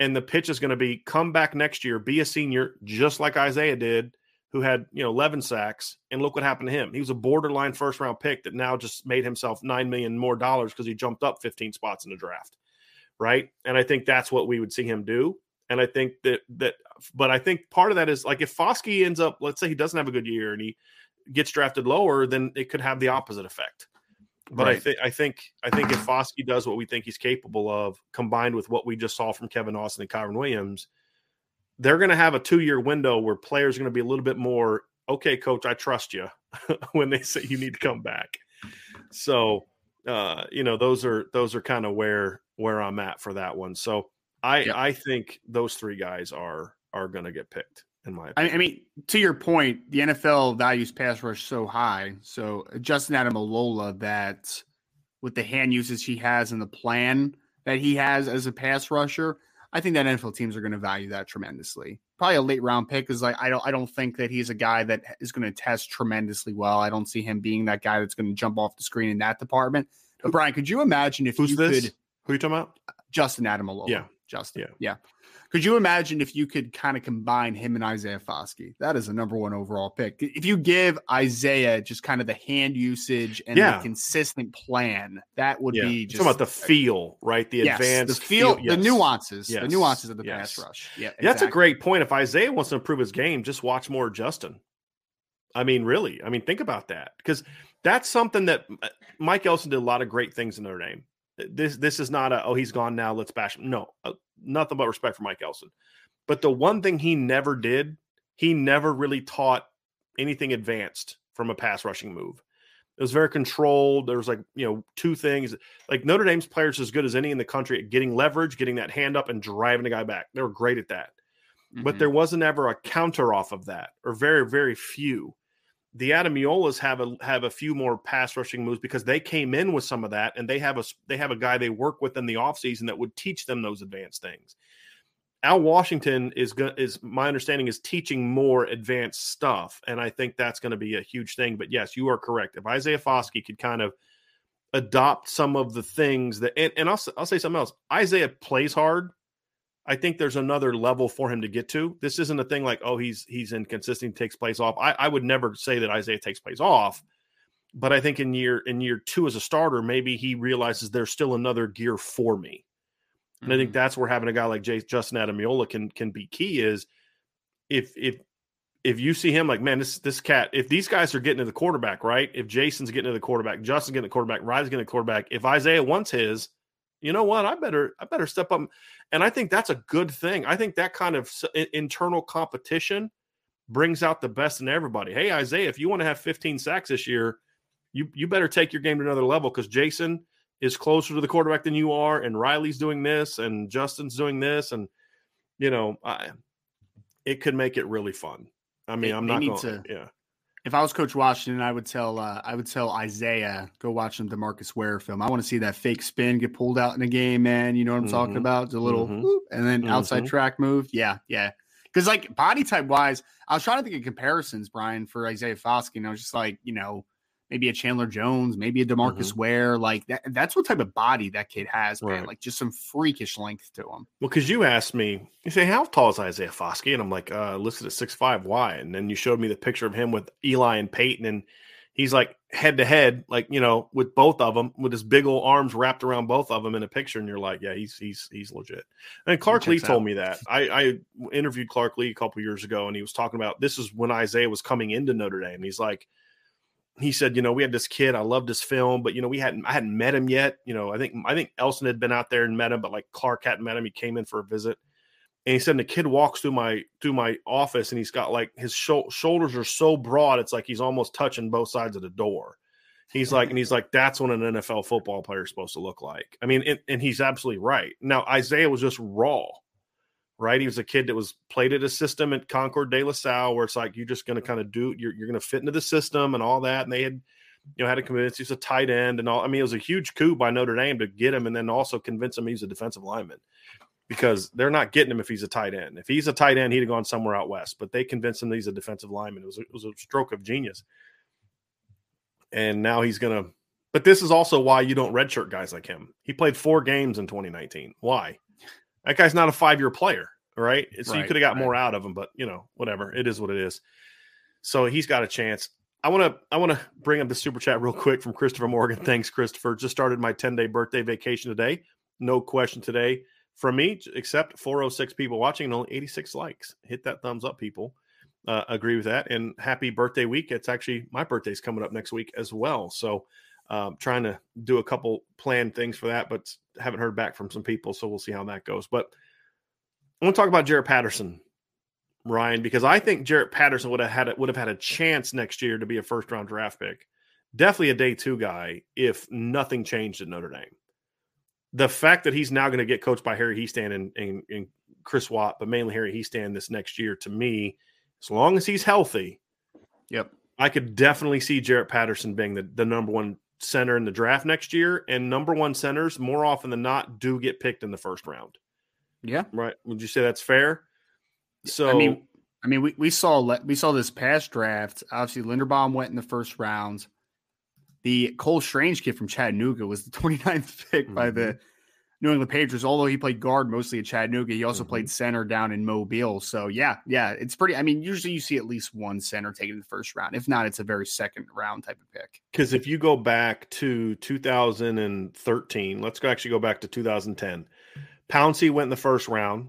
and the pitch is going to be come back next year, be a senior, just like Isaiah did who had you know 11 sacks and look what happened to him. He was a borderline first round pick that now just made himself 9 million more dollars because he jumped up 15 spots in the draft right? And i think that's what we would see him do. And i think that that but i think part of that is like if Foskey ends up let's say he doesn't have a good year and he gets drafted lower then it could have the opposite effect. But right. I think I think I think if Foskey does what we think he's capable of, combined with what we just saw from Kevin Austin and Kyren Williams, they're going to have a two year window where players are going to be a little bit more okay coach i trust you when they say you need to come back so uh you know those are those are kind of where where i'm at for that one so i yeah. i think those three guys are are going to get picked in my opinion. I mean, to your point, the NFL values pass rush so high. So Justin Ademilola, that with the hand usage he has and the plan that he has as a pass rusher, I think that NFL teams are going to value that tremendously. Probably a late round pick is like I don't I don't think that he's a guy that is going to test tremendously well. I don't see him being that guy that's going to jump off the screen in that department. But Brian, could you imagine if Who's you this? could Who are you talking about? Justin Ademilola. Yeah. Justin. Yeah. yeah. Could you imagine if you could kind of combine him and Isaiah Foskey? That is a number one overall pick. If you give Isaiah just kind of the hand usage and yeah. the consistent plan, that would yeah. be just about the feel, right? The yes, advanced the feel, feel yes. the nuances, yes. the nuances of the pass rush. Yeah, exactly. that's a great point. If Isaiah wants to improve his game, just watch more Justin. I mean, really, I mean, think about that because that's something that uh, Mike Elston did a lot of great things in Notre Dame. This this is not a oh he's gone now let's bash him. No, uh, nothing but respect for Mike Elston. But the one thing he never did, he never really taught anything advanced from a pass rushing move. It was very controlled. There was like, you know, two things. Like Notre Dame's players as good as any in the country at getting leverage, getting that hand up and driving the guy back. They were great at that. Mm-hmm. But there wasn't ever a counter off of that, or very, very few the Ademilolas have a have a few more pass rushing moves because they came in with some of that and they have a they have a guy they work with in the offseason that would teach them those advanced things. Al Washington is going is my understanding is teaching more advanced stuff and I think that's going to be a huge thing but yes you are correct if Isaiah Foskey could kind of adopt some of the things that and, and I'll I'll say something else Isaiah plays hard I think there's another level for him to get to. This isn't a thing like, oh, he's he's inconsistent, takes plays off. I, I would never say that Isaiah takes plays off, but I think in year in year two as a starter, maybe he realizes there's still another gear for me. And mm-hmm. I think mm-hmm. that's where having a guy like Jay, Justin Ademilola can can be key is if if if you see him like, man, this this cat, if these guys are getting to the quarterback, right? If Jayson's getting to the quarterback, Justin's getting the quarterback, Riley's getting the quarterback, if Isaiah wants his, you know what? I better I better step up. And I think that's a good thing. I think that kind of internal competition brings out the best in everybody. Hey, Isaiah, if you want to have 15 sacks this year, you you better take your game to another level because Jayson is closer to the quarterback than you are, and Riley's doing this, and Justin's doing this, and you know, I, it could make it really fun. I mean, I'm not going to. Yeah, if I was Coach Washington, I would tell uh, I would tell Isaiah go watch some Demarcus Ware film. I want to see that fake spin get pulled out in a game, man. You know what I'm mm-hmm. talking about? The little mm-hmm. whoop, and then mm-hmm. outside track move. Yeah, yeah. Because like body type wise, I was trying to think of comparisons, Brian, for Isaiah Foskey. And I was just like, you know, maybe a Chandler Jones, maybe a Demarcus mm-hmm. Ware. Like that, that's what type of body that kid has, man. Right. Like just some freakish length to him. Well, because you asked me, you say, how tall is Isaiah Foskey? And I'm like, uh, listed at six five. Why? And then you showed me the picture of him with Eli and Peyton, and he's like head to head, like you know, with both of them, with his big old arms wrapped around both of them in a picture, and you're like, yeah, he's he's he's legit. And Clark Lea told me that. I, I interviewed Clark Lea a couple years ago, and he was talking about this is when Isaiah was coming into Notre Dame. And he's like he said, you know, we had this kid. I loved his film, but you know, we hadn't I hadn't met him yet. You know, I think I think Elston had been out there and met him, but like Clark hadn't met him. He came in for a visit, and he said the kid walks through my through my office, and he's got like his sh- shoulders are so broad, it's like he's almost touching both sides of the door. He's like, and he's like, that's what an NFL football player is supposed to look like. I mean, and, and he's absolutely right. Now Isaiah was just raw. Right? He was a kid that was played at a system at Concord de La Salle where it's like you're just going to kind of do you're you're going to fit into the system and all that. And they had you know had to convince he's a tight end and all. I mean, it was a huge coup by Notre Dame to get him and then also convince him he's a defensive lineman because they're not getting him if he's a tight end. If he's a tight end, he'd have gone somewhere out west. But they convinced him he's a defensive lineman. It was it was a stroke of genius. And now he's going to. But this is also why you don't redshirt guys like him. He played four games in 2019. Why? That guy's not a five year player, right? So right, you could have got right. more out of him, but you know, whatever. It is what it is. So he's got a chance. I want to I want to bring up the super chat real quick from Christopher Morgan. Thanks, Christopher. Just started my 10 day birthday vacation today. No question today from me, except 406 people watching and only 86 likes. Hit that thumbs up, people. Uh, agree with that. And happy birthday week. It's actually my birthday's coming up next week as well. So um, trying to do a couple planned things for that, but haven't heard back from some people. So we'll see how that goes. But I want to talk about Jarrett Patterson, Ryan, because I think Jarrett Patterson would have had a, would have had a chance next year to be a first round draft pick. Definitely a day two guy if nothing changed at Notre Dame the fact that he's now going to get coached by Harry Hiestand and, and, and, Chris Watt, but mainly Harry Hiestand this next year, to me, as long as he's healthy, yep, I could definitely see Jarrett Patterson being the, the number one center in the draft next year. And number one centers, more often than not, do get picked in the first round. Yeah, right. Would you say that's fair? So, I mean, I mean, we, we saw we saw this past draft. Obviously, Linderbaum went in the first round. The Cole Strange kid from Chattanooga was the 29th pick mm-hmm. by the mm-hmm. New England Patriots. Although he played guard mostly at Chattanooga, he also mm-hmm. played center down in Mobile. So yeah, yeah, it's pretty. I mean, usually you see at least one center taken in the first round. If not, it's a very second round type of pick. Because if you go back to 2013, let's go actually go back to 2010. Pouncey went in the first round.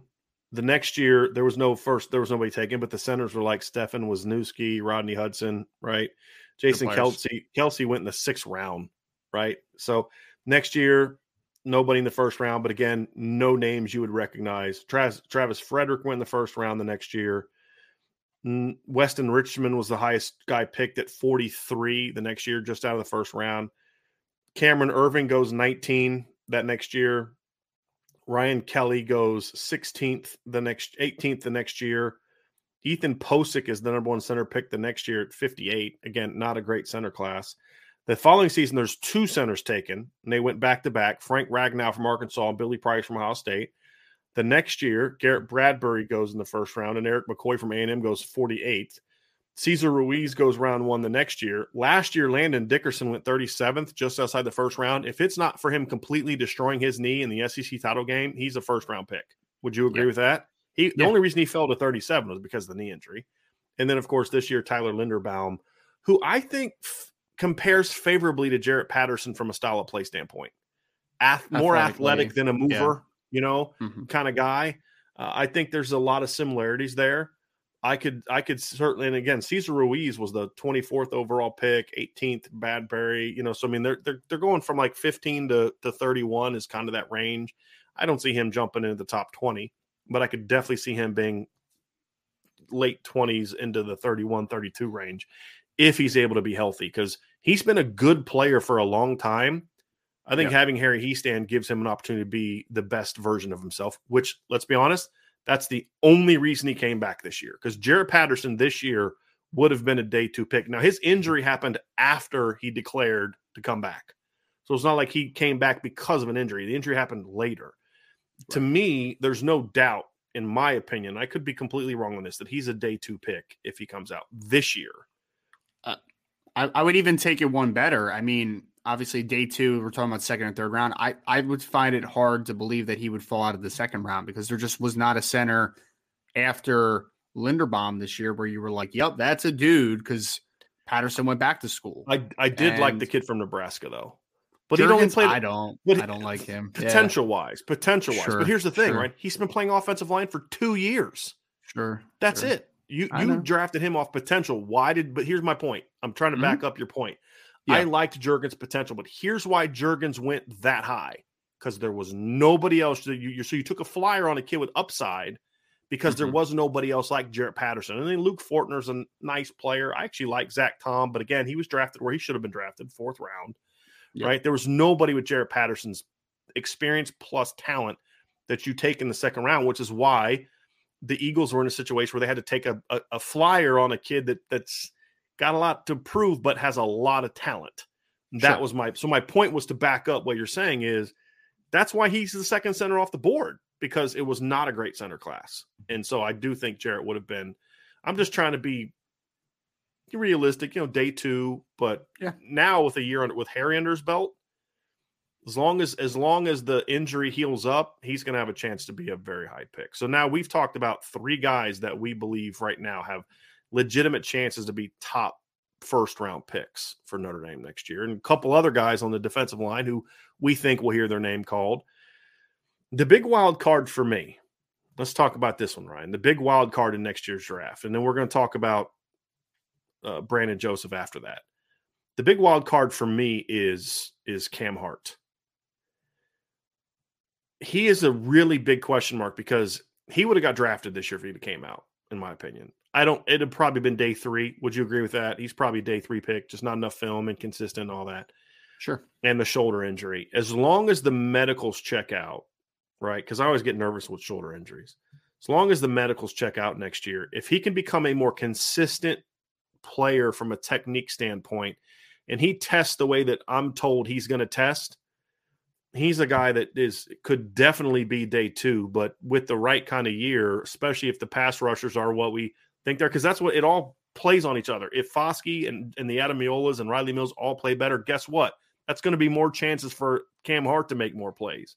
The next year, there was no first, there was nobody taken, but the centers were like Stefan Wisniewski, Rodney Hudson, right? Jason Kelce. Kelce went in the sixth round, right? So next year, nobody in the first round, but again, no names you would recognize. Travis, Travis Frederick went in the first round the next year. Weston Richburg was the highest guy picked at 43 the next year, just out of the first round. Cameron Erving goes 19 that next year. Ryan Kelly goes 16th the next 18th the next year. Ethan Pocic is the number one center pick the next year at 58. Again, not a great center class. The following season, there's two centers taken, and they went back to back. Frank Ragnow from Arkansas and Billy Price from Ohio State. The next year, Garrett Bradbury goes in the first round, and Erik McCoy from A&M goes 48th. Cesar Ruiz goes round one the next year. Last year, Landon Dickerson went 37th, just outside the first round. If it's not for him completely destroying his knee in the SEC title game, he's a first round pick. Would you agree yeah. with that? He the only reason he fell to 37 was because of the knee injury. And then, of course, this year Tyler Linderbaum, who I think f- compares favorably to Jarrett Patterson from a style of play standpoint. Ath- more athletic than a mover, yeah. you know, mm-hmm. kind of guy. Uh, I think there's a lot of similarities there. I could, I could certainly, and again, Cesar Ruiz was the 24th overall pick, 18th Bradbury, you know, so I mean, they're they're they're going from like 15 to to 31 is kind of that range. I don't see him jumping into the top 20 but I could definitely see him being late 20s into the 31 32 range if he's able to be healthy because he's been a good player for a long time. I think yeah. having Harry Hiestand gives him an opportunity to be the best version of himself, which let's be honest, that's the only reason he came back this year because Jarrett Patterson this year would have been a day two pick. Now, his injury happened after he declared to come back. So it's not like he came back because of an injury. The injury happened later to me, there's no doubt, in my opinion, I could be completely wrong on this, that he's a day two pick if he comes out this year. I, I, would even take it one better. I mean, obviously, day two, we're talking about second and third round. I, I would find it hard to believe that he would fall out of the second round because there just was not a center after Linderbaum this year where you were like, yep, that's a dude because Patterson went back to school. I, I did and, like the kid from Nebraska, though. But he don't play. I don't. But I don't like him. Potential yeah. wise, potential wise. Sure, but here's the thing, sure. right? He's been playing offensive line for two years. Sure. That's sure. it. You you drafted him off potential. Why did? But here's my point. I'm trying to mm-hmm. back up your point. Yeah. I liked Jurgens' potential, but here's why Jurgens went that high because there was nobody else. That you, so you took a flyer on a kid with upside because mm-hmm. there was nobody else like Jarrett Patterson. And then Luke Fortner's a nice player. I actually like Zach Tom, but again, he was drafted where he should have been drafted, fourth round right? There was nobody with Jarrett Patterson's experience plus talent that you take in the second round, which is why the Eagles were in a situation where they had to take a, a, a flyer on a kid that that's got a lot to prove but has a lot of talent. That sure. was my so my point was to back up what you're saying is that's why he's the second center off the board because it was not a great center class. And so I do think Jarrett would have been I'm just trying to be realistic, you know, day 2, but yeah. now with a year under with Harry under his belt, as long as as long as the injury heals up, he's going to have a chance to be a very high pick. So now we've talked about three guys that we believe right now have legitimate chances to be top first round picks for Notre Dame next year, and a couple other guys on the defensive line who we think will hear their name called. The big wild card for me. Let's talk about this one, Ryan. The big wild card in next year's draft, and then we're going to talk about uh, Brandon Joseph after that. The big wild card for me is is Cam Hart he is a really big question mark because he would have got drafted this year if he came out, in my opinion. I don't, it'd probably been day three. Would you agree with that? He's probably day three pick, just not enough film, inconsistent, all that. Sure. And the shoulder injury. As long as the medicals check out, right? Because I always get nervous with shoulder injuries. As long as the medicals check out next year, if he can become a more consistent player from a technique standpoint, and he tests the way that I'm told he's going to test, he's a guy that is could definitely be day two, but with the right kind of year, especially if the pass rushers are what we think they're, because that's what it all plays on each other. If Foskey and, and the Ademilolas and Riley Mills all play better, guess what? That's going to be more chances for Cam Hart to make more plays.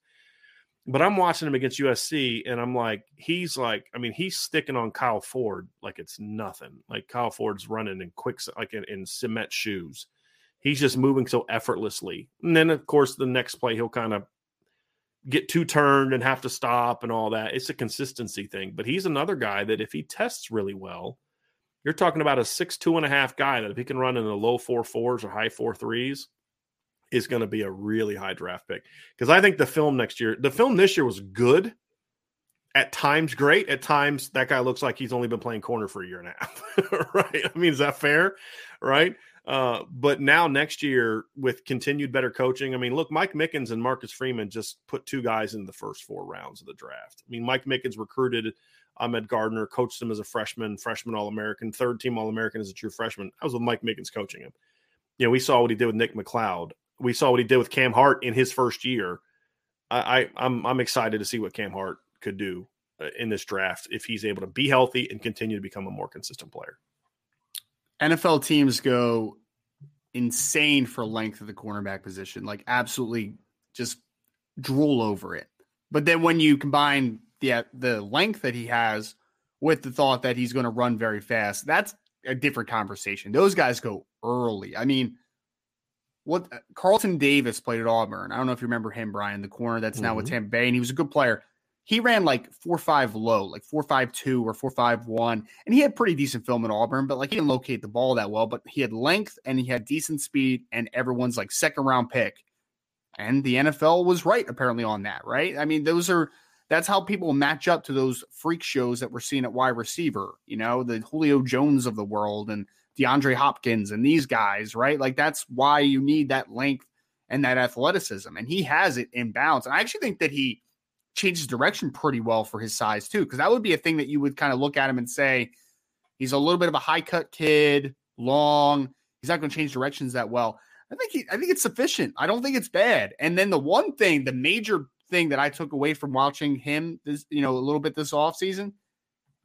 But I'm watching him against USC, and I'm like, he's like, I mean, he's sticking on Kyle Ford like it's nothing. Like Kyle Ford's running in quick, like in, in cement shoes he's just moving so effortlessly. And then, of course, the next play, he'll kind of get too turned and have to stop and all that. It's a consistency thing. But he's another guy that if he tests really well, you're talking about a six, two and a half guy that if he can run in the low four fours or high four threes, is going to be a really high draft pick. Because I think the film next year, the film this year was good. At times, great. At times, that guy looks like he's only been playing corner for a year and a half. right? I mean, is that fair? Right? Uh, but now next year with continued better coaching, I mean, look, Mike Mickens and Marcus Freeman just put two guys in the first four rounds of the draft. I mean, Mike Mickens recruited Ahmad Gardner, coached him as a freshman, freshman All American, third team All American as a true freshman. I was with Mike Mickens coaching him. You know, we saw what he did with Nick McCloud. We saw what he did with Cam Hart in his first year. I, I I'm I'm excited to see what Cam Hart could do uh, in this draft if he's able to be healthy and continue to become a more consistent player. NFL teams go insane for length of the cornerback position, like absolutely just drool over it. But then when you combine the the length that he has with the thought that he's going to run very fast, that's a different conversation. Those guys go early. I mean, what Carlton Davis played at Auburn. I don't know if you remember him, Brian, the corner that's now mm-hmm. with Tampa Bay, and he was a good player he ran like four five low, like four five two or four five one, and he had pretty decent film at Auburn, but like he didn't locate the ball that well. But he had length and he had decent speed, and everyone's like second round pick. And the NFL was right apparently on that, right? I mean, those are that's how people match up to those freak shows that we're seeing at wide receiver, you know, the Julio Jones of the world and DeAndre Hopkins and these guys, right? Like that's why you need that length and that athleticism. And he has it in balance. And I actually think that he changes direction pretty well for his size too, because that would be a thing that you would kind of look at him and say he's a little bit of a high cut kid, long. He's not going to change directions that well. I think he, I think it's sufficient. I don't think it's bad. And then the one thing, the major thing that I took away from watching him this, you know, a little bit this offseason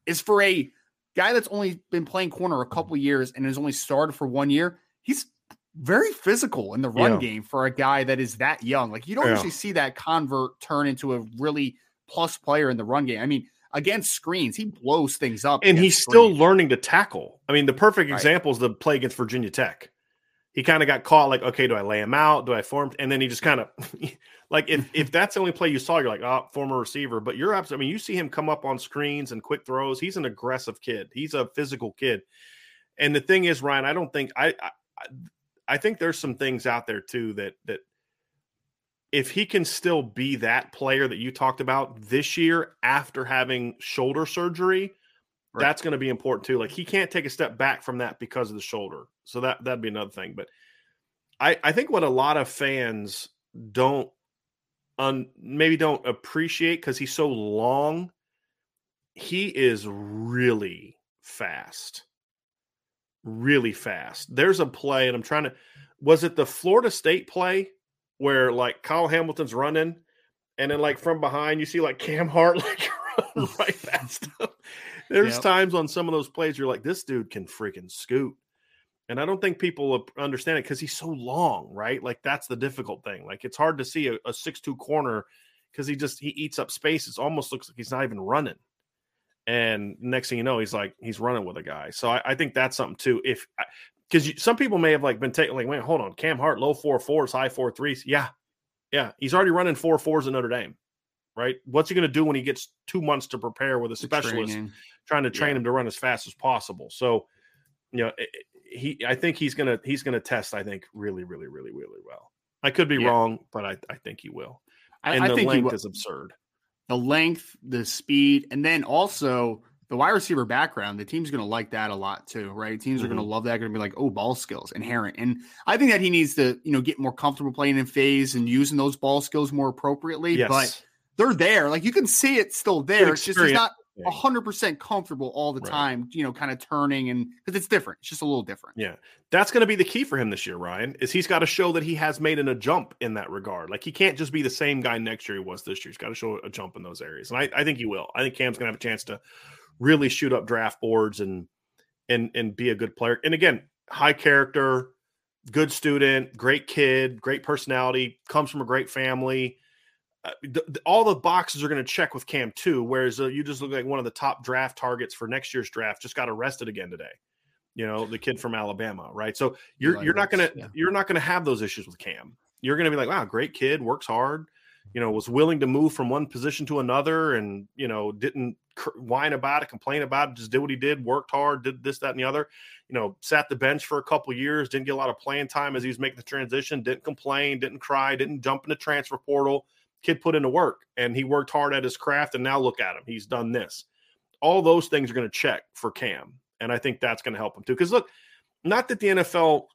is for a guy that's only been playing corner a couple years and has only started for one year. He's very physical in the run yeah. game for a guy that is that young. Like you don't yeah. usually see that convert turn into a really plus player in the run game. I mean, against screens, he blows things up. And he's screens. still learning to tackle. I mean, the perfect right. example is the play against Virginia Tech. He kind of got caught like, okay, do I lay him out? Do I form? And then he just kind of like if if that's the only play you saw, you're like, oh, former receiver. But you're absolutely. I mean, you see him come up on screens and quick throws. He's an aggressive kid. He's a physical kid. And the thing is, Ryan, I don't think I, I I think there's some things out there too that that if he can still be that player that you talked about this year after having shoulder surgery, right. that's going to be important too. Like he can't take a step back from that because of the shoulder. So that that'd be another thing. But I I think what a lot of fans don't un maybe don't appreciate because he's so long he is really fast. Really fast. There's a play, and I'm trying to. Was it the Florida State play where like Kyle Hamilton's running, and then like from behind you see like Cam Hart like run right past him? There's yep. times on some of those plays you're like, this dude can freaking scoot. And I don't think people understand it because he's so long, right? Like that's the difficult thing. Like it's hard to see a, a six-two corner because he just he eats up space. It almost looks like he's not even running. And next thing you know, he's like he's running with a guy. So I, I think that's something too. If because some people may have like been taking like, wait, hold on, Cam Hart, low four fours, high four threes. Yeah, yeah, he's already running four fours in Notre Dame, right? What's he going to do when he gets two months to prepare with a specialist trying to train yeah. him to run as fast as possible? So, you know, eh, eh, he I think he's gonna he's gonna test. I think really, really, really, really well. I could be yeah. wrong, but I, I think he will. I, and I the length is absurd the length, the speed, and then also the wide receiver background. The team's going to like that a lot too, right? Teams mm-hmm. are going to love that. Going to be like, oh, ball skills inherent, and I think that he needs to, you know, get more comfortable playing in phase and using those ball skills more appropriately. Yes. But they're there. Like you can see it still there. It's just he's not hundred percent comfortable all the right. time, you know, kind of turning and because it's different. It's just a little different. Yeah. That's going to be the key for him this year, Ryan, is he's got to show that he has made in a jump in that regard. Like he can't just be the same guy next year he was this year. He's got to show a jump in those areas. And I, I think he will. I think Cam's going to have a chance to really shoot up draft boards and and and be a good player. And again, high character, good student, great kid, great personality, comes from a great family uh, the, the, all the boxes are going to check with Cam too. Whereas uh, you just look like one of the top draft targets for next year's draft. Just got arrested again today. You know, the kid from Alabama, right? So you're you're not gonna yeah. you're not gonna have those issues with Cam. You're gonna be like, wow, great kid, works hard. You know, was willing to move from one position to another, and you know, didn't whine about it, complain about it, just did what he did, worked hard, did this, that, and the other. You know, sat the bench for a couple years, didn't get a lot of playing time as he was making the transition, didn't complain, didn't cry, didn't jump in the transfer portal kid put into work and he worked hard at his craft and now look at him he's done this. All those things are going to check for cam and i think that's going to help him too because look not that the nfl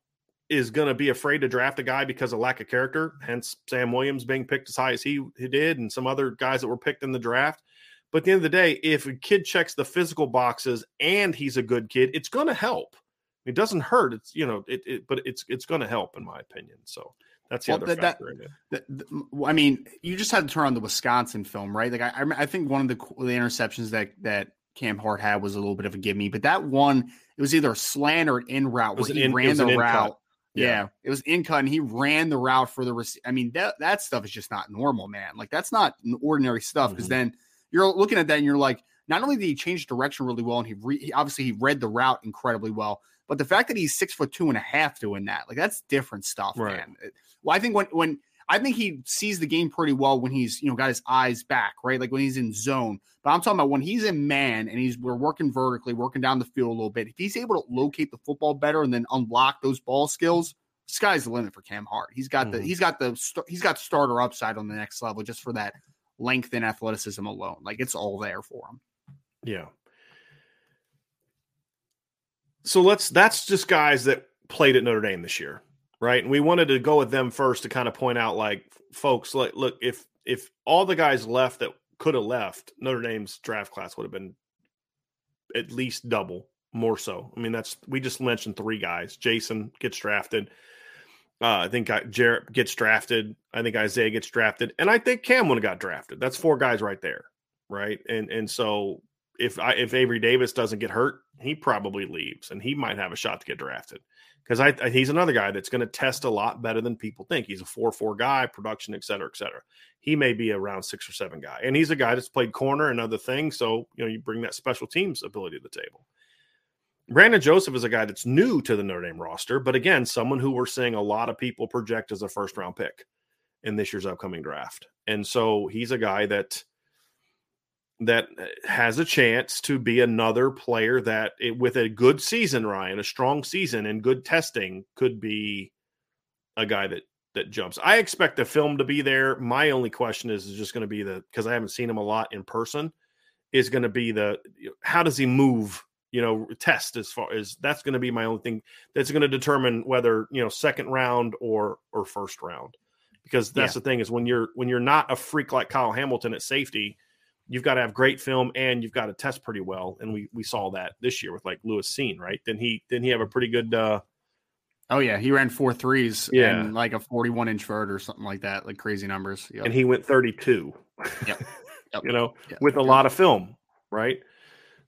is going to be afraid to draft a guy because of lack of character hence sam williams being picked as high as he, he did and some other guys that were picked in the draft. But at the end of the day if a kid checks the physical boxes and he's a good kid it's going to help. It doesn't hurt it's you know it, it but it's it's going to help in my opinion so that's the well, other that, factor that, in it. I mean, you just had to turn on the Wisconsin film, right? Like, I, I think one of the the interceptions that that Cam Hart had was a little bit of a give me, but that one it was either a slant or an in route where he in, ran the route. Yeah. yeah. it was in cut, and he ran the route for the. Rec- I mean, that that stuff is just not normal, man. Like that's not ordinary stuff. Because mm-hmm. then you're looking at that and you're like, not only did he change direction really well, and he, re- he obviously he read the route incredibly well, but the fact that he's six foot two and a half doing that, like that's different stuff, right. man. Well, I think when when I think he sees the game pretty well when he's you know got his eyes back, right? Like when he's in zone. But I'm talking about when he's in man and he's we're working vertically, working down the field a little bit. If he's able to locate the football better and then unlock those ball skills, sky's the limit for Cam Hart. He's got the mm-hmm. he's got the he's got starter upside on the next level just for that length and athleticism alone. Like it's all there for him. Yeah. So let's that's just guys that played at Notre Dame this year right? And we wanted to go with them first to kind of point out, like, folks, like, look, if if all the guys left that could have left, Notre Dame's draft class would have been at least double, more so. I mean, that's we just mentioned three guys. Jayson gets drafted. Uh, I think Jarrett gets drafted. I think Isaiah gets drafted, and I think Cam would have got drafted. That's four guys right there, right? And and so if I, if Avery Davis doesn't get hurt, he probably leaves, and he might have a shot to get drafted because I, I, he's another guy that's going to test a lot better than people think. He's a four four guy, production, et cetera, et cetera. He may be a round six or seven guy, and he's a guy that's played corner and other things. So you know you bring that special teams ability to the table. Brandon Joseph is a guy that's new to the Notre Dame roster, but again, someone who we're seeing a lot of people project as a first round pick in this year's upcoming draft, and so he's a guy that that uh, has a chance to be another player that it, with a good season, Ryan, a strong season and good testing could be a guy that that jumps. I expect the film to be there. My only question is is just going to be the because I haven't seen him a lot in person is going to be the how does he move you know test as far as that's going to be my only thing that's going to determine whether you know second round or or first round because that's yeah. the thing is when you're when you're not a freak like Kyle Hamilton at safety you've got to have great film and you've got to test pretty well. And we we saw that this year with like Lewis Cine, right? Then he didn't he have a pretty good uh Oh yeah, he ran four threes Yeah. and like a 41 inch vert or something like that, like crazy numbers. Yep. and he went 32. Yep. Yep. you know, Yep. with a lot of film, right?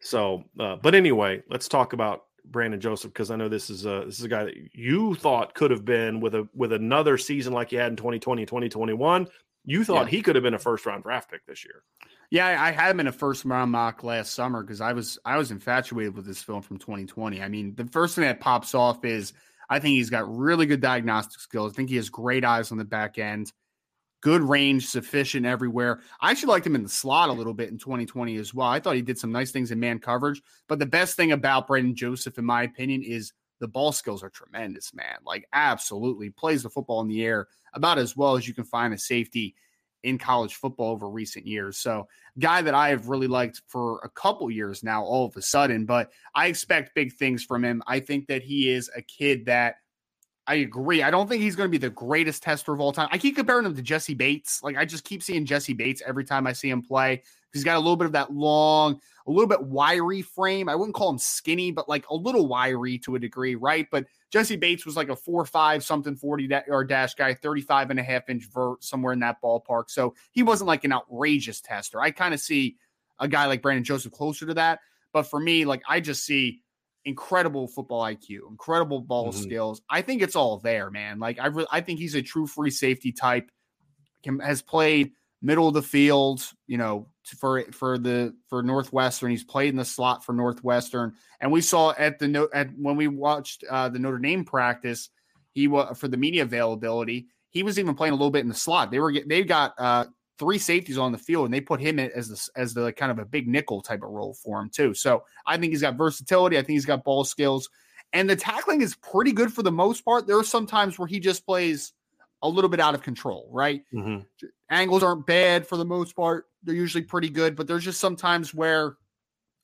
So, uh, but anyway, let's talk about Brandon Joseph because I know this is a this is a guy that you thought could have been with a with another season like you had in 2020 2021. You thought Yeah. he could have been a first round draft pick this year. Yeah, I had him in a first round mock last summer because I was I was infatuated with this film from 2020. I mean, the first thing that pops off is I think he's got really good diagnostic skills. I think he has great eyes on the back end, good range, sufficient everywhere. I actually liked him in the slot a little bit in 2020 as well. I thought he did some nice things in man coverage. But the best thing about Brandon Joseph, in my opinion, is the ball skills are tremendous, man. Like absolutely plays the football in the air about as well as you can find a safety in college football over recent years. So guy that I have really liked for a couple years now, all of a sudden, but I expect big things from him. I think that he is a kid that I agree. I don't think he's going to be the greatest tester of all time. I keep comparing him to Jessie Bates. Like I just keep seeing Jessie Bates every time I see him play. He's got a little bit of that long, a little bit wiry frame. I wouldn't call him skinny, but like a little wiry to a degree, right? But Jessie Bates was like a four, five, something 40 da- yard dash guy, 35 and a half inch vert, somewhere in that ballpark. So he wasn't like an outrageous tester. I kind of see a guy like Brandon Joseph closer to that. But for me, like I just see incredible football IQ, incredible ball Mhm. skills. I think it's all there, man. Like I, re- I think he's a true free safety type. Can, has played middle of the field, you know, for for the for Northwestern. He's played in the slot for Northwestern, and we saw at the no at when we watched uh, the Notre Dame practice, he was for the media availability. He was even playing a little bit in the slot. They were they got uh, three safeties on the field, and they put him in as the as the kind of a big nickel type of role for him too. So I think he's got versatility. I think he's got ball skills, and the tackling is pretty good for the most part. There are some times where he just plays a little bit out of control, right? Mhm. angles aren't bad for the most part. They're usually pretty good, but there's just some times where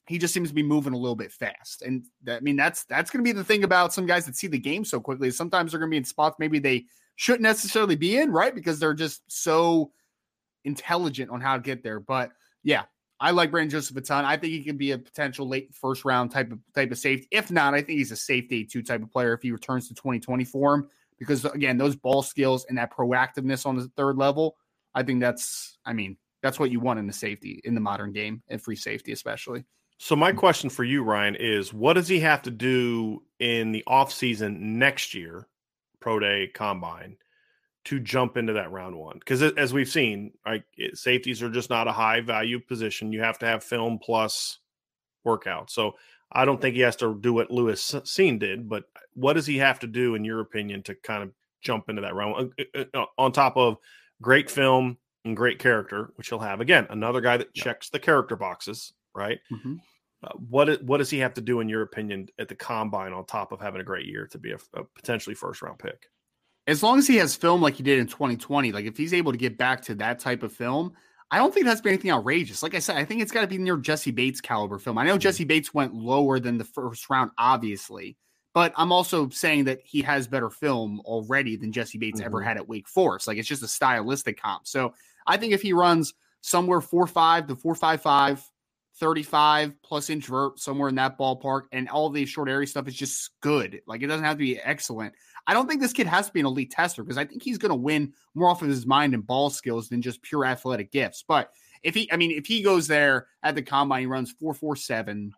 he just seems to be moving a little bit fast. And that, I mean, that's that's going to be the thing about some guys that see the game so quickly. is Sometimes they're going to be in spots maybe they shouldn't necessarily be in, right? Because they're just so intelligent on how to get there. But yeah, I like Brandon Joseph a ton. I think he could be a potential late first round type of type of safety. If not, I think he's a safe day two type of player if he returns to 2020 form. Because again, those ball skills and that proactiveness on the third level, I think that's, I mean, that's what you want in the safety in the modern game and free safety, especially. So my question for you, Ryan, is what does he have to do in the offseason next year, pro day combine, to jump into that round one? Because as we've seen, right, it- safeties are just not a high value position. You have to have film plus workout. So I don't think he has to do what Lewis Cine did, but what does he have to do, in your opinion, to kind of jump into that round Uh, uh, uh, on top of great film and great character, which he'll have again, another guy that checks the character boxes, right? Mhm. Uh, what what does he have to do in your opinion at the combine on top of having a great year to be a, a potentially first round pick? As long as he has film like he did in 2020, like if he's able to get back to that type of film, I don't think it has to be anything outrageous. Like I said, I think it's got to be near Jessie Bates caliber film. I know Mhm. Jessie Bates went lower than the first round, obviously, but I'm also saying that he has better film already than Jessie Bates ever Mhm. had at Wake Forest. Like it's just a stylistic comp. So I think if he runs somewhere 4-5 to 4-5-5, 35 plus inch vert, somewhere in that ballpark, and all the short area stuff is just good. Like it doesn't have to be excellent. I don't think this kid has to be an elite tester because I think he's going to win more off of his mind and ball skills than just pure athletic gifts. But if he, I mean, if he goes there at the combine, he runs four four seven.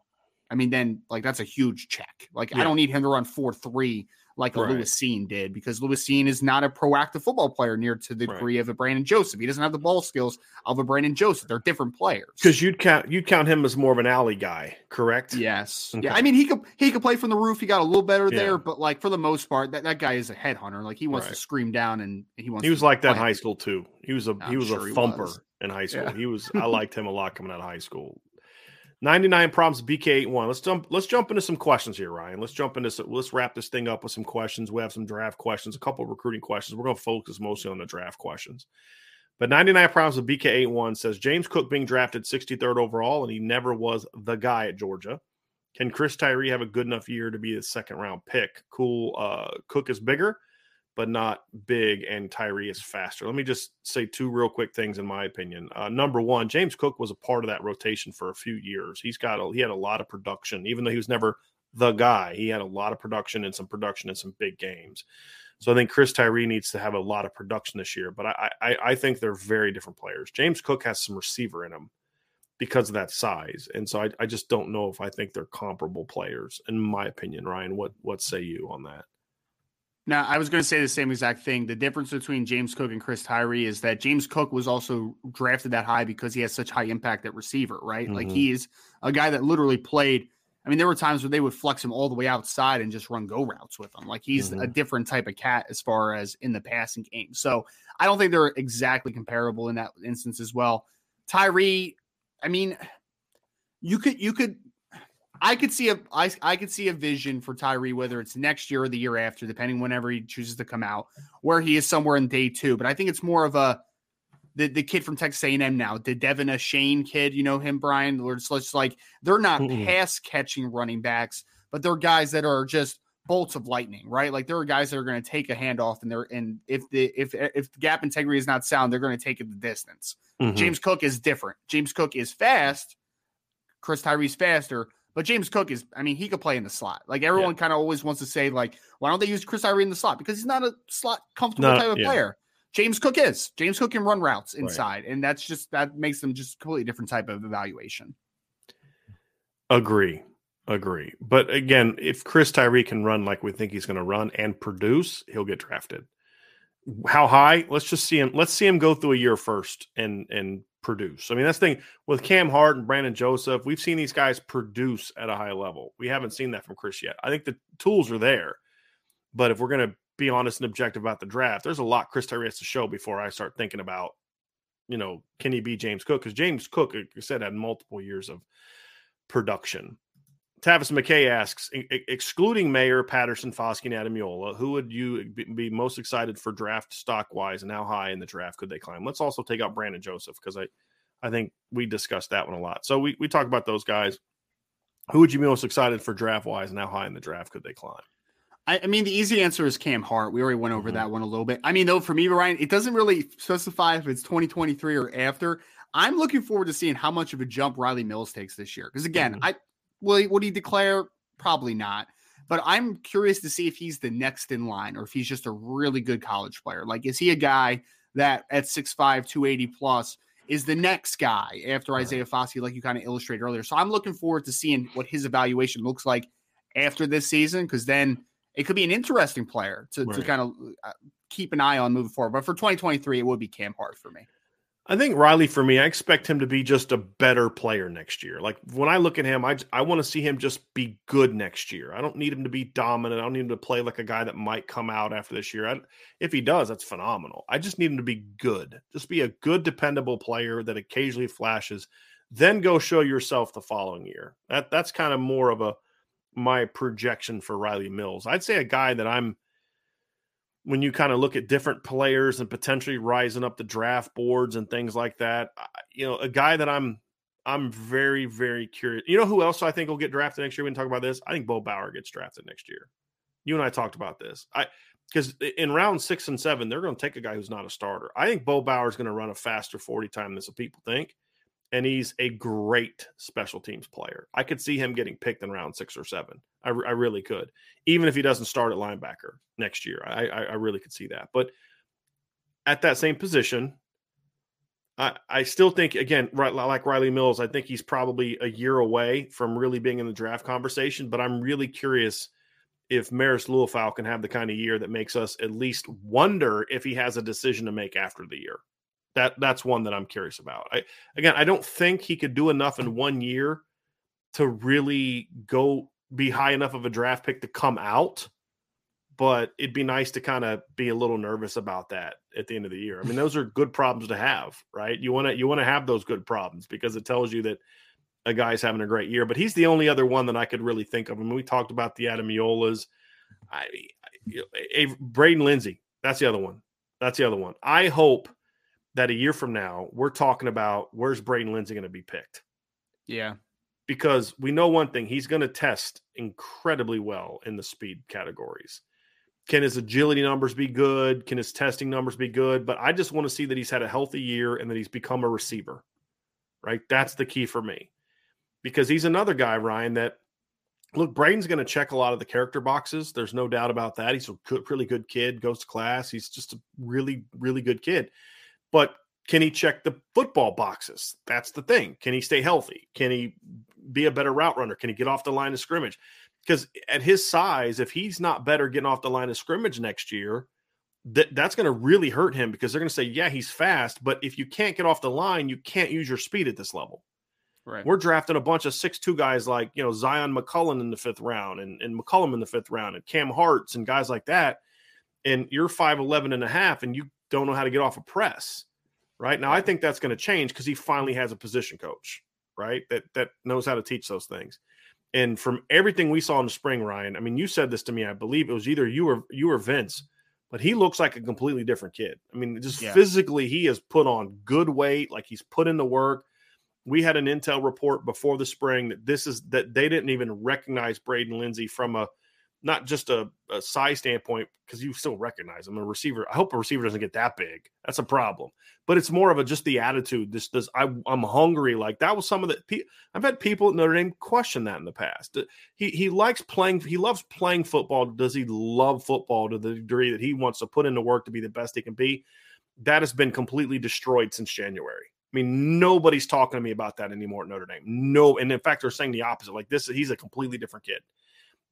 I mean, then like that's a huge check. Like I don't need him to run four three like a Right. Lewis Cine did because Lewis Cine is not a proactive football player near to the Right. degree of a Brandon Joseph. He doesn't have the ball skills of a Brandon Joseph. They're different players. Because you'd count you'd count him as more of an alley guy, correct? Yes. Okay. Yeah. I mean, he could he could play from the roof. He got a little better Yeah. there, but like for the most part, that, that guy is a headhunter. Like he wants Right. to scream down and he wants. He was like that in high school too. He was a he was sure a thumper was. in high school. Yeah. He was I liked him a lot coming out of high school. 99 problems BK81. Let's jump let's jump into some questions here, Ryan. Let's jump into some, let's wrap this thing up with some questions. We have some draft questions, a couple recruiting questions. We're going to focus mostly on the draft questions. But 99 problems with BK81 says James Cook being drafted 63rd overall and he never was the guy at Georgia. Can Chris Tyree have a good enough year to be a second round pick? Cool. Uh, Cook is bigger, but not big, and Tyree is faster. Let me just say two real quick things in my opinion. Uh, number one, James Cook was a part of that rotation for a few years. He's got a, he had a lot of production, even though he was never the guy. He had a lot of production and some production in some big games. So I think Chris Tyree needs to have a lot of production this year. But I, I, I think they're very different players. James Cook has some receiver in him because of that size, and so I, I just don't know if I think they're comparable players, in my opinion. Ryan, what what say you on that? Now, I was going to say the same exact thing. The difference between James Cook and Chris Tyree is that James Cook was also drafted that high because he has such high impact at receiver, right? Mm-hmm. Like he is a guy that literally played I mean, there were times where they would flex him all the way outside and just run go routes with him. Like he's mm-hmm. a different type of cat as far as in the passing game. So I don't think they're exactly comparable in that instance as well. Tyree, I mean, you could you could I could see a I, I could see a vision for Tyree, whether it's next year or the year after, depending whenever he chooses to come out, where he is somewhere in day two. But I think it's more of a the, the kid from Texas A&M now, the De'Von Achane kid, you know him, Brian. It's just like they're not mm-hmm. pass catching running backs, but they're guys that are just bolts of lightning, right? Like there are guys that are going to take a handoff, and they're and if the if if the gap integrity is not sound, they're going to take it the distance. Mm-hmm. James Cook is different. James Cook is fast. Chris Tyree's faster, but James Cook is, I mean, he could play in the slot. Like everyone yeah. kind of always wants to say, like, why don't they use Chris Tyree in the slot? Because he's not a slot comfortable type of yeah. player. James Cook is. James Cook can run routes inside, right. and that's just that makes them just completely different type of evaluation. Agree. Agree. But again, if Chris Tyree can run like we think he's going to run and produce, he'll get drafted. How high? Let's just see him. Let's see him go through a year first and and produce. I mean, that's the thing with Cam Hart and Brandon Joseph. We've seen these guys produce at a high level. We haven't seen that from Chris yet. I think the tools are there, but if we're going to be honest and objective about the draft, there's a lot Chris Tyree has to show before I start thinking about, you know, can he be James Cook? Because James Cook, like I said, had multiple years of production. Tavis McKay asks, excluding Mayor, Patterson, Foskey, and Ademilola, who would you be most excited for draft stock wise, and how high in the draft could they climb? Let's also take out Brandon Joseph because I, I think we discussed that one a lot. So we we talk about those guys. Who would you be most excited for draft wise, and how high in the draft could they climb? I, I mean, the easy answer is Cam Hart. We already went over mm-hmm. that one a little bit. I mean, though, for me, Ryan, it doesn't really specify if it's 2023 or after. I'm looking forward to seeing how much of a jump Riley Mills takes this year. Because again, mm-hmm. I will he, would he declare? Probably not. But I'm curious to see if he's the next in line or if he's just a really good college player. Like, is he a guy that at 6'5, 280 plus is the next guy after Isaiah Foskey, like you kind of illustrated earlier? So I'm looking forward to seeing what his evaluation looks like after this season because then it could be an interesting player to, right. to kind of uh, keep an eye on moving forward. But for 2023, it would be Cam Hart for me. I think Riley for me, I expect him to be just a better player next year. Like when I look at him, I I want to see him just be good next year. I don't need him to be dominant. I don't need him to play like a guy that might come out after this year. I, if he does, that's phenomenal. I just need him to be good. Just be a good, dependable player that occasionally flashes. Then go show yourself the following year. That that's kind of more of a my projection for Riley Mills. I'd say a guy that I'm when you kind of look at different players and potentially rising up the draft boards and things like that, you know, a guy that I'm I'm very very curious. You know who else I think will get drafted next year? We can talk about this. I think Bo Bauer gets drafted next year. You and I talked about this. I because in round six and seven, they're going to take a guy who's not a starter. I think Bo Bauer is going to run a faster 40 time than some people think and he's a great special teams player. I could see him getting picked in round six or seven. I, I really could, even if he doesn't start at linebacker next year. I, I, I really could see that. But at that same position, I, I still think again, right, like Riley Mills, I think he's probably a year away from really being in the draft conversation. But I'm really curious if Marist Liufau can have the kind of year that makes us at least wonder if he has a decision to make after the year that that's one that I'm curious about. I again, I don't think he could do enough in one year to really go be high enough of a draft pick to come out. But it'd be nice to kind of be a little nervous about that at the end of the year. I mean, those are good problems to have, right? You want to you want to have those good problems because it tells you that a guy's having a great year. But he's the only other one that I could really think of. I mean, we talked about the Ademilolas. I, I Braden Lenzy. That's the other one. That's the other one. I hope that a year from now we're talking about where's Braden Lenzy going to be picked. Yeah. Because we know one thing, he's going to test incredibly well in the speed categories. can his agility numbers be good? Can his testing numbers be good? But I just want to see that he's had a healthy year and that he's become a receiver. Right? That's the key for me. Because he's another guy, Ryan, that look, Braden's going to check a lot of the character boxes. There's no doubt about that. He's a good, really good kid, goes to class. He's just a really, really good kid. But can he check the football boxes? That's the thing. Can he stay healthy? Can he be a better route runner? Can he get off the line of scrimmage? Because at his size, if he's not better getting off the line of scrimmage next year, that that's going to really hurt him because they're going to say, yeah, he's fast, but if you can't get off the line, you can't use your speed at this level. Right. We're drafting a bunch of six-two guys like you know Zyon McCollum in the fifth round and, and McCollum in the fifth round and Cam Harts and guys like that. And you're 5'11 and a half and you don't know how to get off a press. Right. Now I think that's going to change because he finally has a position coach, right? That that knows how to teach those things. And from everything we saw in the spring, Ryan, I mean, you said this to me. I believe it was either you or you or Vince, but he looks like a completely different kid. I mean, just yeah. physically, he has put on good weight, like he's put in the work we had an intel report before the spring that this is that they didn't even recognize Braden Lenzy from a not just a, a size standpoint because you still recognize him a receiver. I hope a receiver doesn't get that big. That's a problem. But it's more of a just the attitude. This this I I'm hungry. Like that was some of the I've had people at Notre Dame question that in the past. He he likes playing. He loves playing football. Does he love football to the degree that he wants to put into work to be the best he can be? That has been completely destroyed since January. I mean, nobody's talking to me about that anymore at Notre Dame. No, and in fact, they're saying the opposite. Like this, he's a completely different kid.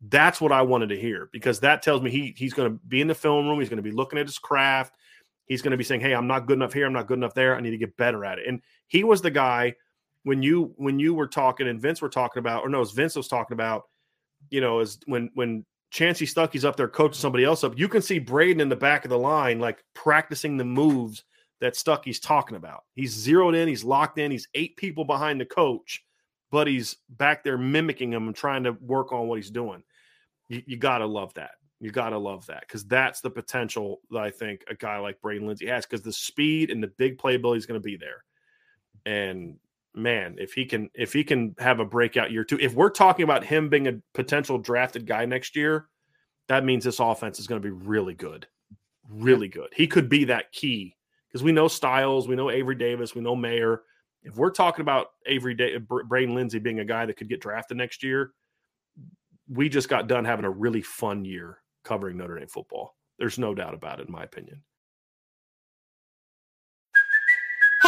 That's what I wanted to hear because that tells me he he's going to be in the film room. He's going to be looking at his craft. He's going to be saying, "Hey, I'm not good enough here. I'm not good enough there. I need to get better at it." And he was the guy when you when you were talking and Vince were talking about, or no, as Vince was talking about, you know, as when when Chansi Stuckey's up there coaching somebody else up, you can see Braden in the back of the line, like practicing the moves that Stuckey's talking about. He's zeroed in, he's locked in, he's eight people behind the coach, but he's back there mimicking him and trying to work on what he's doing. You, you got to love that. You got to love that because that's the potential that I think a guy like Braden Lenzy has because the speed and the big playability is going to be there. And man, if he can if he can have a breakout year too, if we're talking about him being a potential drafted guy next year, that means this offense is going to be really good, really good. He could be that key because we know Styles, we know Avery Davis, we know Mayer. If we're talking about Avery da- uh, Braden Lenzy being a guy that could get drafted next year, we just got done having a really fun year covering Notre Dame football. There's no doubt about it, in my opinion.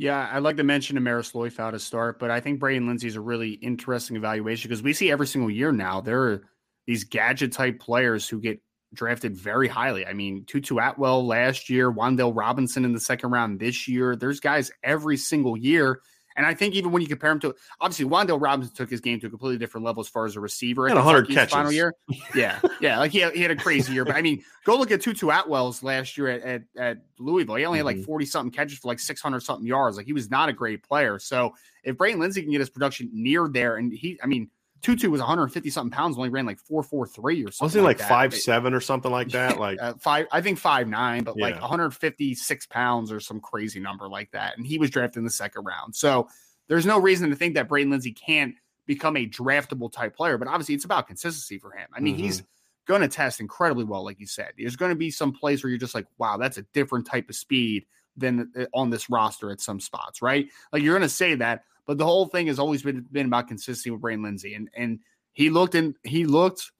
Yeah, I'd like to mention Amaris Liufau to start, but I think Braden Lenzy is a really interesting evaluation because we see every single year now there are these gadget type players who get drafted very highly. I mean, Tutu Atwell last year, Wan'Dale Robinson in the second round this year. There's guys every single year and I think even when you compare him to obviously Wan'Dale Robinson took his game to a completely different level as far as a receiver. And 100 catches final year. Yeah, yeah, like he had, he had a crazy year. But I mean, go look at Tutu Atwell's last year at, at, at Louisville. He only had like mm-hmm. 40 something catches for like 600 something yards. Like he was not a great player. So if Braden Lenzy can get his production near there, and he, I mean, Tutu was 150 something pounds, only ran like 443 or something. Wasn't he like, like five seven or something like that? Like uh, five, I think five nine, but yeah. like 156 pounds or some crazy number like that. And he was drafted in the second round. So there's no reason to think that Braden Lenzy can't become a draftable type player, but obviously it's about consistency for him. I mean, mm-hmm. he's going to test incredibly well, like you said. There's going to be some place where you're just like, wow, that's a different type of speed than uh, on this roster at some spots, right? Like you're going to say that, but the whole thing has always been, been about consistency with Braden Lenzy. And, and he looked and he looked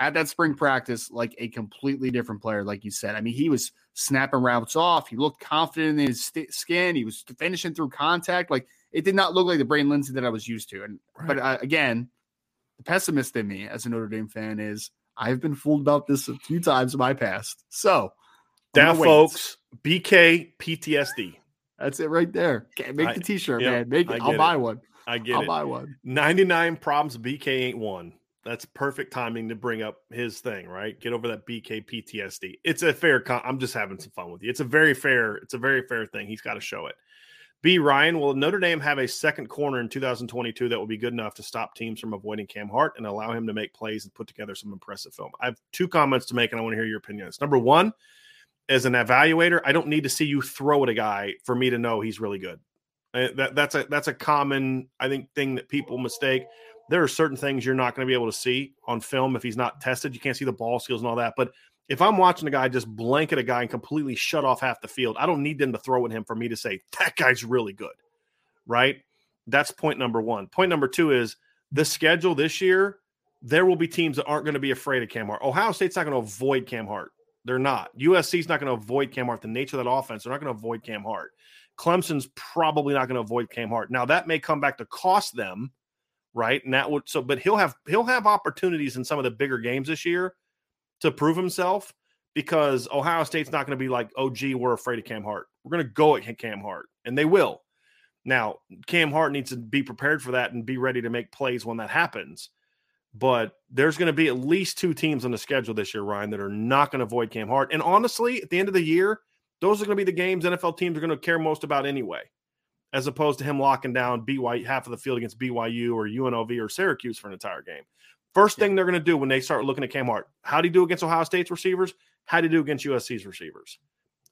at that spring practice like a completely different player, like you said. I mean, he was snapping routes off. He looked confident in his st- skin. He was finishing through contact. Like it did not look like the Braden Lenzy that I was used to. And right. but uh, again, the pessimist in me as a Notre Dame fan is I've been fooled about this a few times in my past. So down, folks, BK PTSD. That's it right there. Make the T-shirt, yep, man. Make it. I'll buy one. I get I'll it. buy one. 99 problems BK ain't one. That's perfect timing to bring up his thing, right? Get over that BK PTSD. It's a fair con- I'm just having some fun with you. It's a very fair, it's a very fair thing. He's got to show it. B Ryan, will Notre Dame have a second corner in 2022 that will be good enough to stop teams from avoiding Cam Hart and allow him to make plays and put together some impressive film? I have two comments to make and I want to hear your opinions. Number one, as an evaluator, I don't need to see you throw at a guy for me to know he's really good. That, that's a that's a common I think thing that people mistake. There are certain things you're not going to be able to see on film if he's not tested. You can't see the ball skills and all that. But if I'm watching a guy just blanket a guy and completely shut off half the field, I don't need them to throw at him for me to say that guy's really good. Right? That's point number one. Point number two is the schedule this year. There will be teams that aren't going to be afraid of Cam Hart. Ohio State's not going to avoid Cam Hart. They're not. USC's not going to avoid Cam Hart. The nature of that offense, they're not going to avoid Cam Hart. Clemson's probably not going to avoid Cam Hart. Now that may come back to cost them, right? And that would so, but he'll have he'll have opportunities in some of the bigger games this year to prove himself because Ohio State's not going to be like, oh, gee, we're afraid of Cam Hart. We're going to go at Cam Hart, and they will. Now, Cam Hart needs to be prepared for that and be ready to make plays when that happens. But there's going to be at least two teams on the schedule this year, Ryan, that are not going to avoid Cam Hart. And honestly, at the end of the year, those are going to be the games NFL teams are going to care most about anyway, as opposed to him locking down BYU half of the field against BYU or UNLV or Syracuse for an entire game. First thing they're going to do when they start looking at Cam Hart, how do you do against Ohio State's receivers? How do you do against USC's receivers?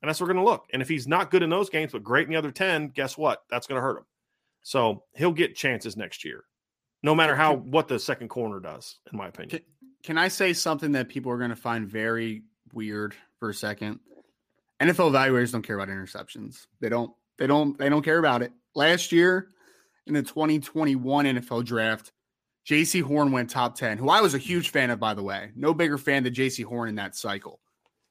And that's what we're going to look. And if he's not good in those games, but great in the other 10, guess what? That's going to hurt him. So he'll get chances next year, no matter how what the second corner does, in my opinion. Can, I say something that people are going to find very weird for a second? NFL evaluators don't care about interceptions. They don't. They don't. They don't care about it. Last year in the 2021 NFL draft, Jaycee Horn went top 10, who I was a huge fan of, by the way. No bigger fan than Jaycee Horn in that cycle.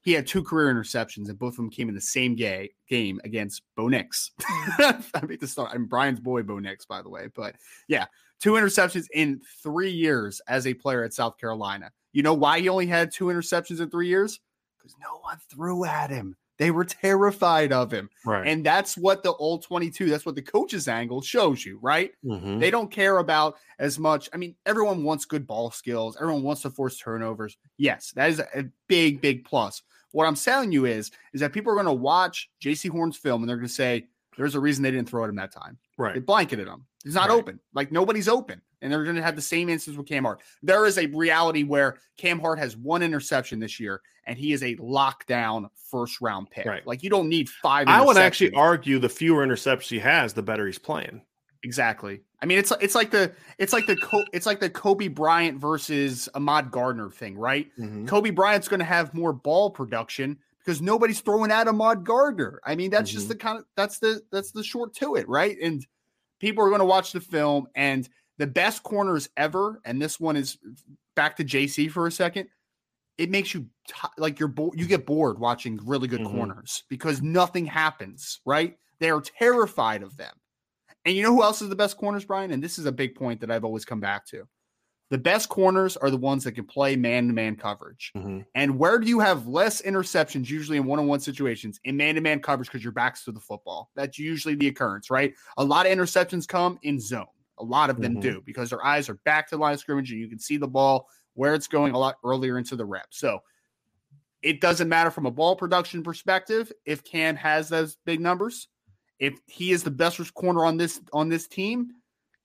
He had two career interceptions, and both of them came in the same gay, game against Bo Nix. I mean, to start, I'm Brian's boy, Bo Nix, by the way. But yeah, two interceptions in three years as a player at South Carolina. You know why he only had two interceptions in three years? Because no one threw at him. They were terrified of him. Right. And that's what the old 22, that's what the coach's angle shows you, right? Mhm. They don't care about as much. I mean, everyone wants good ball skills. Everyone wants to force turnovers. Yes, that is a big, big plus. What I'm telling you is, is that people are going to watch Jaycee Horn's film and they're going to say, there's a reason they didn't throw at him that time. Right. They blanketed him. He's not Right. open. Like nobody's open. And they're going to have the same instance with Cam Hart. There is a reality where Cam Hart has one interception this year and he is a lockdown first round pick. Right. Like you don't need five. I would actually argue the fewer interceptions he has, the better he's playing. Exactly. I mean, it's it's like the it's like the it's like the Coby Bryant versus Ahmad Gardner thing, right? Mhm. Coby Bryant's going to have more ball production because nobody's throwing at Ahmad Gardner. I mean, that's just Mhm. the kind of that's the that's the short to it, right? And people are going to watch the film and the best corners ever, and this one is back to JC for a second. It makes you t- like you're bo- you get bored watching really good Mhm. corners because nothing happens, right? They are terrified of them. And you know who else is the best corners, Brian? And this is a big point that I've always come back to. The best corners are the ones that can play man to man coverage. Mhm. And where do you have less interceptions usually in one on one situations in man to man coverage because your back's to the football? That's usually the occurrence, right? A lot of interceptions come in zone. A lot of them Mhm. do because their eyes are back to the line of scrimmage and you can see the ball where it's going a lot earlier into the rep. So it doesn't matter from a ball production perspective if Cam has those big numbers. If he is the best corner on this on this team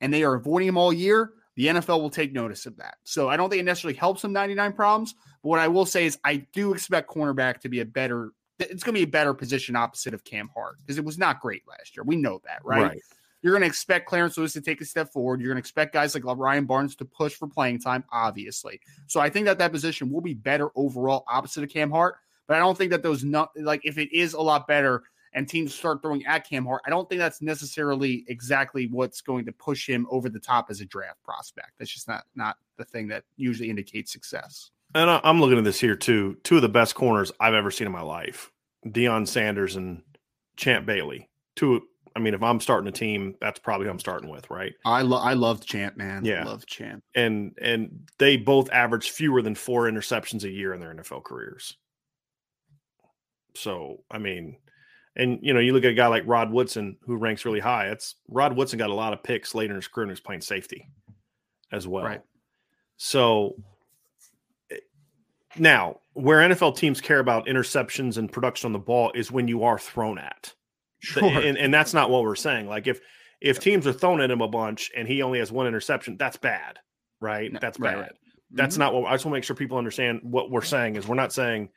and they are avoiding him all year, the NFL will take notice of that. So I don't think it necessarily helps him 99 problems. But what I will say is I do expect cornerback to be a better it's going to be a better position opposite of Cam Hart because it was not great last year. We know that, right? Right. You're going to expect Clarence Lewis to take a step forward. You're going to expect guys like Ryan Barnes to push for playing time, obviously. So I think that that position will be better overall opposite of Cam Hart. But I don't think that those not like if it is a lot better and teams start throwing at Cam Hart, I don't think that's necessarily exactly what's going to push him over the top as a draft prospect. That's just not not the thing that usually indicates success. And I, I'm looking at this here too. Two of the best corners I've ever seen in my life: Deion Sanders and Champ Bailey. Two. I mean, if I'm starting a team, that's probably who I'm starting with, right? I love I love Champ, man. Yeah. love Champ. And and they both average fewer than four interceptions a year in their NFL careers. So I mean, and you know, you look at a guy like Rod Woodson who ranks really high. It's Rod Woodson got a lot of picks later in his career and he's playing safety as well. Right. So eh, now, where NFL teams care about interceptions and production on the ball is when you are thrown at. Sure. And, and that's not what we're saying. Like if if teams are throwing at him a bunch and he only has one interception, that's bad, right? No, that's bad. right. That's Mhm. not what I just want to make sure people understand what we're saying is we're not saying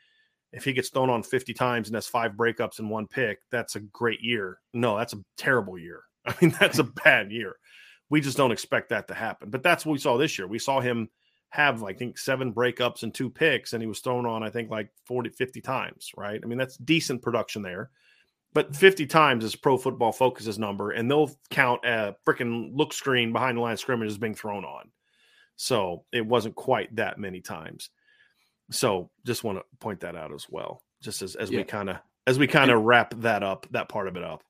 if he gets thrown on 50 times and has five breakups and one pick, that's a great year. No, that's a terrible year. I mean, that's a bad year. We just don't expect that to happen. But that's what we saw this year. We saw him have, I think, seven breakups and two picks, and he was thrown on, I think, like 40, 50 times, right? I mean, that's decent production there. But 50 times is pro football focuses number, and they'll count a freaking look screen behind the line of scrimmage as being thrown on. So it wasn't quite that many times. So just want to point that out as well, just as, as we kind of as we kind of wrap that up, that part of it up.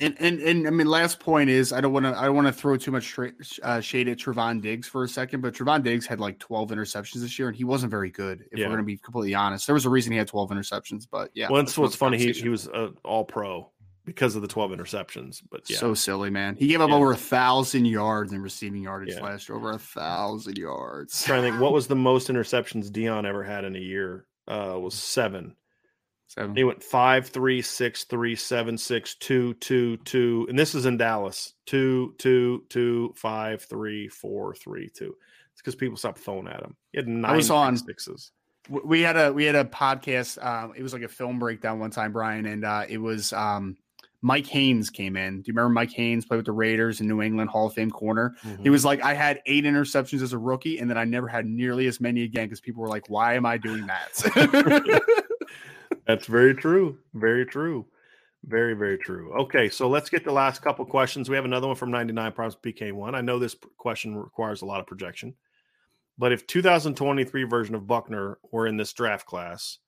And, and and I mean, last point is I don't want to I don't want to throw too much straight, uh, shade at Trevon Diggs for a second, but Trevon Diggs had like 12 interceptions this year, and he wasn't very good. If Yeah. we're going to be completely honest, there was a reason he had 12 interceptions. But yeah, well, that's what's funny. He, he was uh, all pro because of the 12 interceptions. But yeah, so silly, man. He gave up Yeah. over a thousand yards in receiving yardage Yeah. last year, over a thousand yards. trying to think what was the most interceptions Deion ever had in a year? Uh, was seven. Seven. He went five, three, six, three, seven, six, two, two, two, and this is in Dallas. Two, two, two, five, three, four, three, two. It's because people stopped throwing at him. He had nine was on- sixes. We had a we had a podcast um it was like a film breakdown one time brian and uh it was um mike haynes came in do you remember mike haynes played with the raiders in new england hall of fame corner Mm-hmm. he was like i had eight interceptions as a rookie and then i never had nearly as many again because people were like why am i doing that That's very true. Very true. Very, very true. Okay, so let's get the last couple questions. We have another one from 99 Problems BK1. I know this question requires a lot of projection, but if 2023 version of Buckner were in this draft class,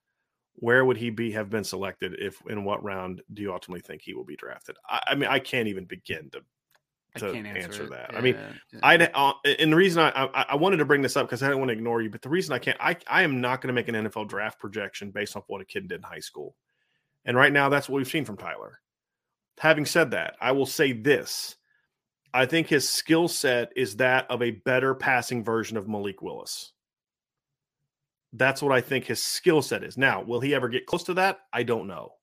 where would he be have been selected? If in what round do you ultimately think he will be drafted? I, I mean, I can't even begin to I to can't answer, answer that. I mean, Yeah, yeah. I uh, and the reason I, I I wanted to bring this up because I don't want to ignore you, but the reason I can't I I am not going to make an NFL draft projection based off what a kid did in high school, and right now that's what we've seen from Tyler. Having said that, I will say this: I think his skill set is that of a better passing version of Malik Willis. That's what I think his skill set is. Now, will he ever get close to that? I don't know,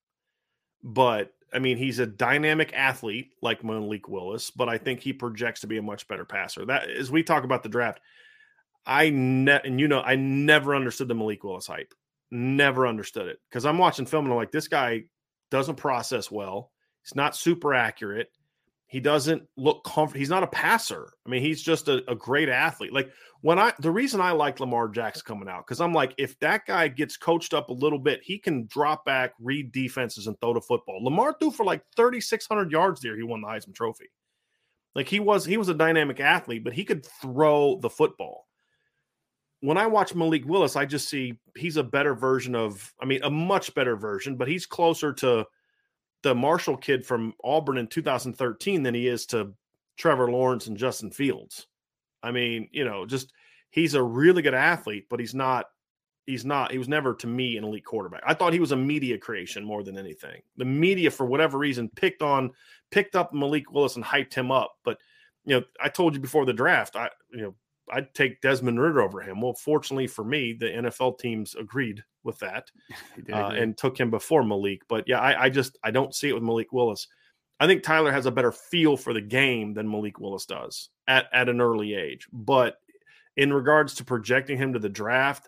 but I mean, he's a dynamic athlete like Malik Willis, but I think he projects to be a much better passer. That as we talk about the draft, I ne- and you know, I never understood the Malik Willis hype. Never understood it because I'm watching film and I'm like, this guy doesn't process well. He's not super accurate. He doesn't look comfortable. He's not a passer. I mean, he's just a, a great athlete. Like when I, the reason I like Lamar Jackson coming out because I'm like, if that guy gets coached up a little bit, he can drop back, read defenses, and throw the football. Lamar threw for like 3,600 yards there. He won the Heisman Trophy. Like he was, he was a dynamic athlete, but he could throw the football. When I watch Malik Willis, I just see he's a better version of, I mean, a much better version, but he's closer to the Marshall kid from Auburn in 2013 than he is to Trevor Lawrence and Justin Fields. I mean, you know, just he's a really good athlete, but he's not he's not he was never to me an elite quarterback. I thought he was a media creation more than anything. The media for whatever reason picked on picked up Malik Willis and hyped him up, but you know, I told you before the draft, I you know, I'd take Desmond Ridder over him. Well, fortunately for me, the NFL teams agreed with that uh, and took him before Malik. But yeah, I, I just I don't see it with Malik Willis. I think Tyler has a better feel for the game than Malik Willis does at, at an early age. But in regards to projecting him to the draft,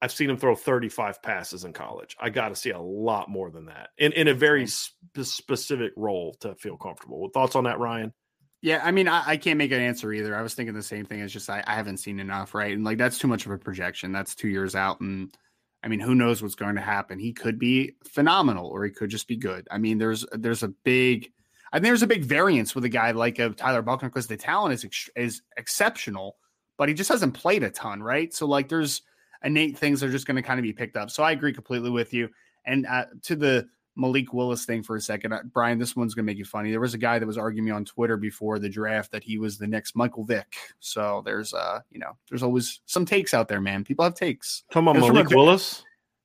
I've seen him throw 35 passes in college. I got to see a lot more than that in, in a very sp- specific role to feel comfortable. Thoughts on that, Ryan? Yeah, I mean, I, I can't make an answer either. I was thinking the same thing. It's just I, I haven't seen enough, right? And like that's too much of a projection. That's two years out, and I mean, who knows what's going to happen? He could be phenomenal, or he could just be good. I mean, there's there's a big, I think there's a big variance with a guy like a Tyler Buckner because the talent is ex- is exceptional, but he just hasn't played a ton, right? So like, there's innate things are just going to kind of be picked up. So I agree completely with you. And uh, to the Malik Willis thing for a second, uh, Brian, this one's going to make you funny. There was a guy that was arguing me on Twitter before the draft that he was the next Michael Vick. So there's, uh, you know, there's always some takes out there, man. People have takes. Talking about It was from Malik a- Willis.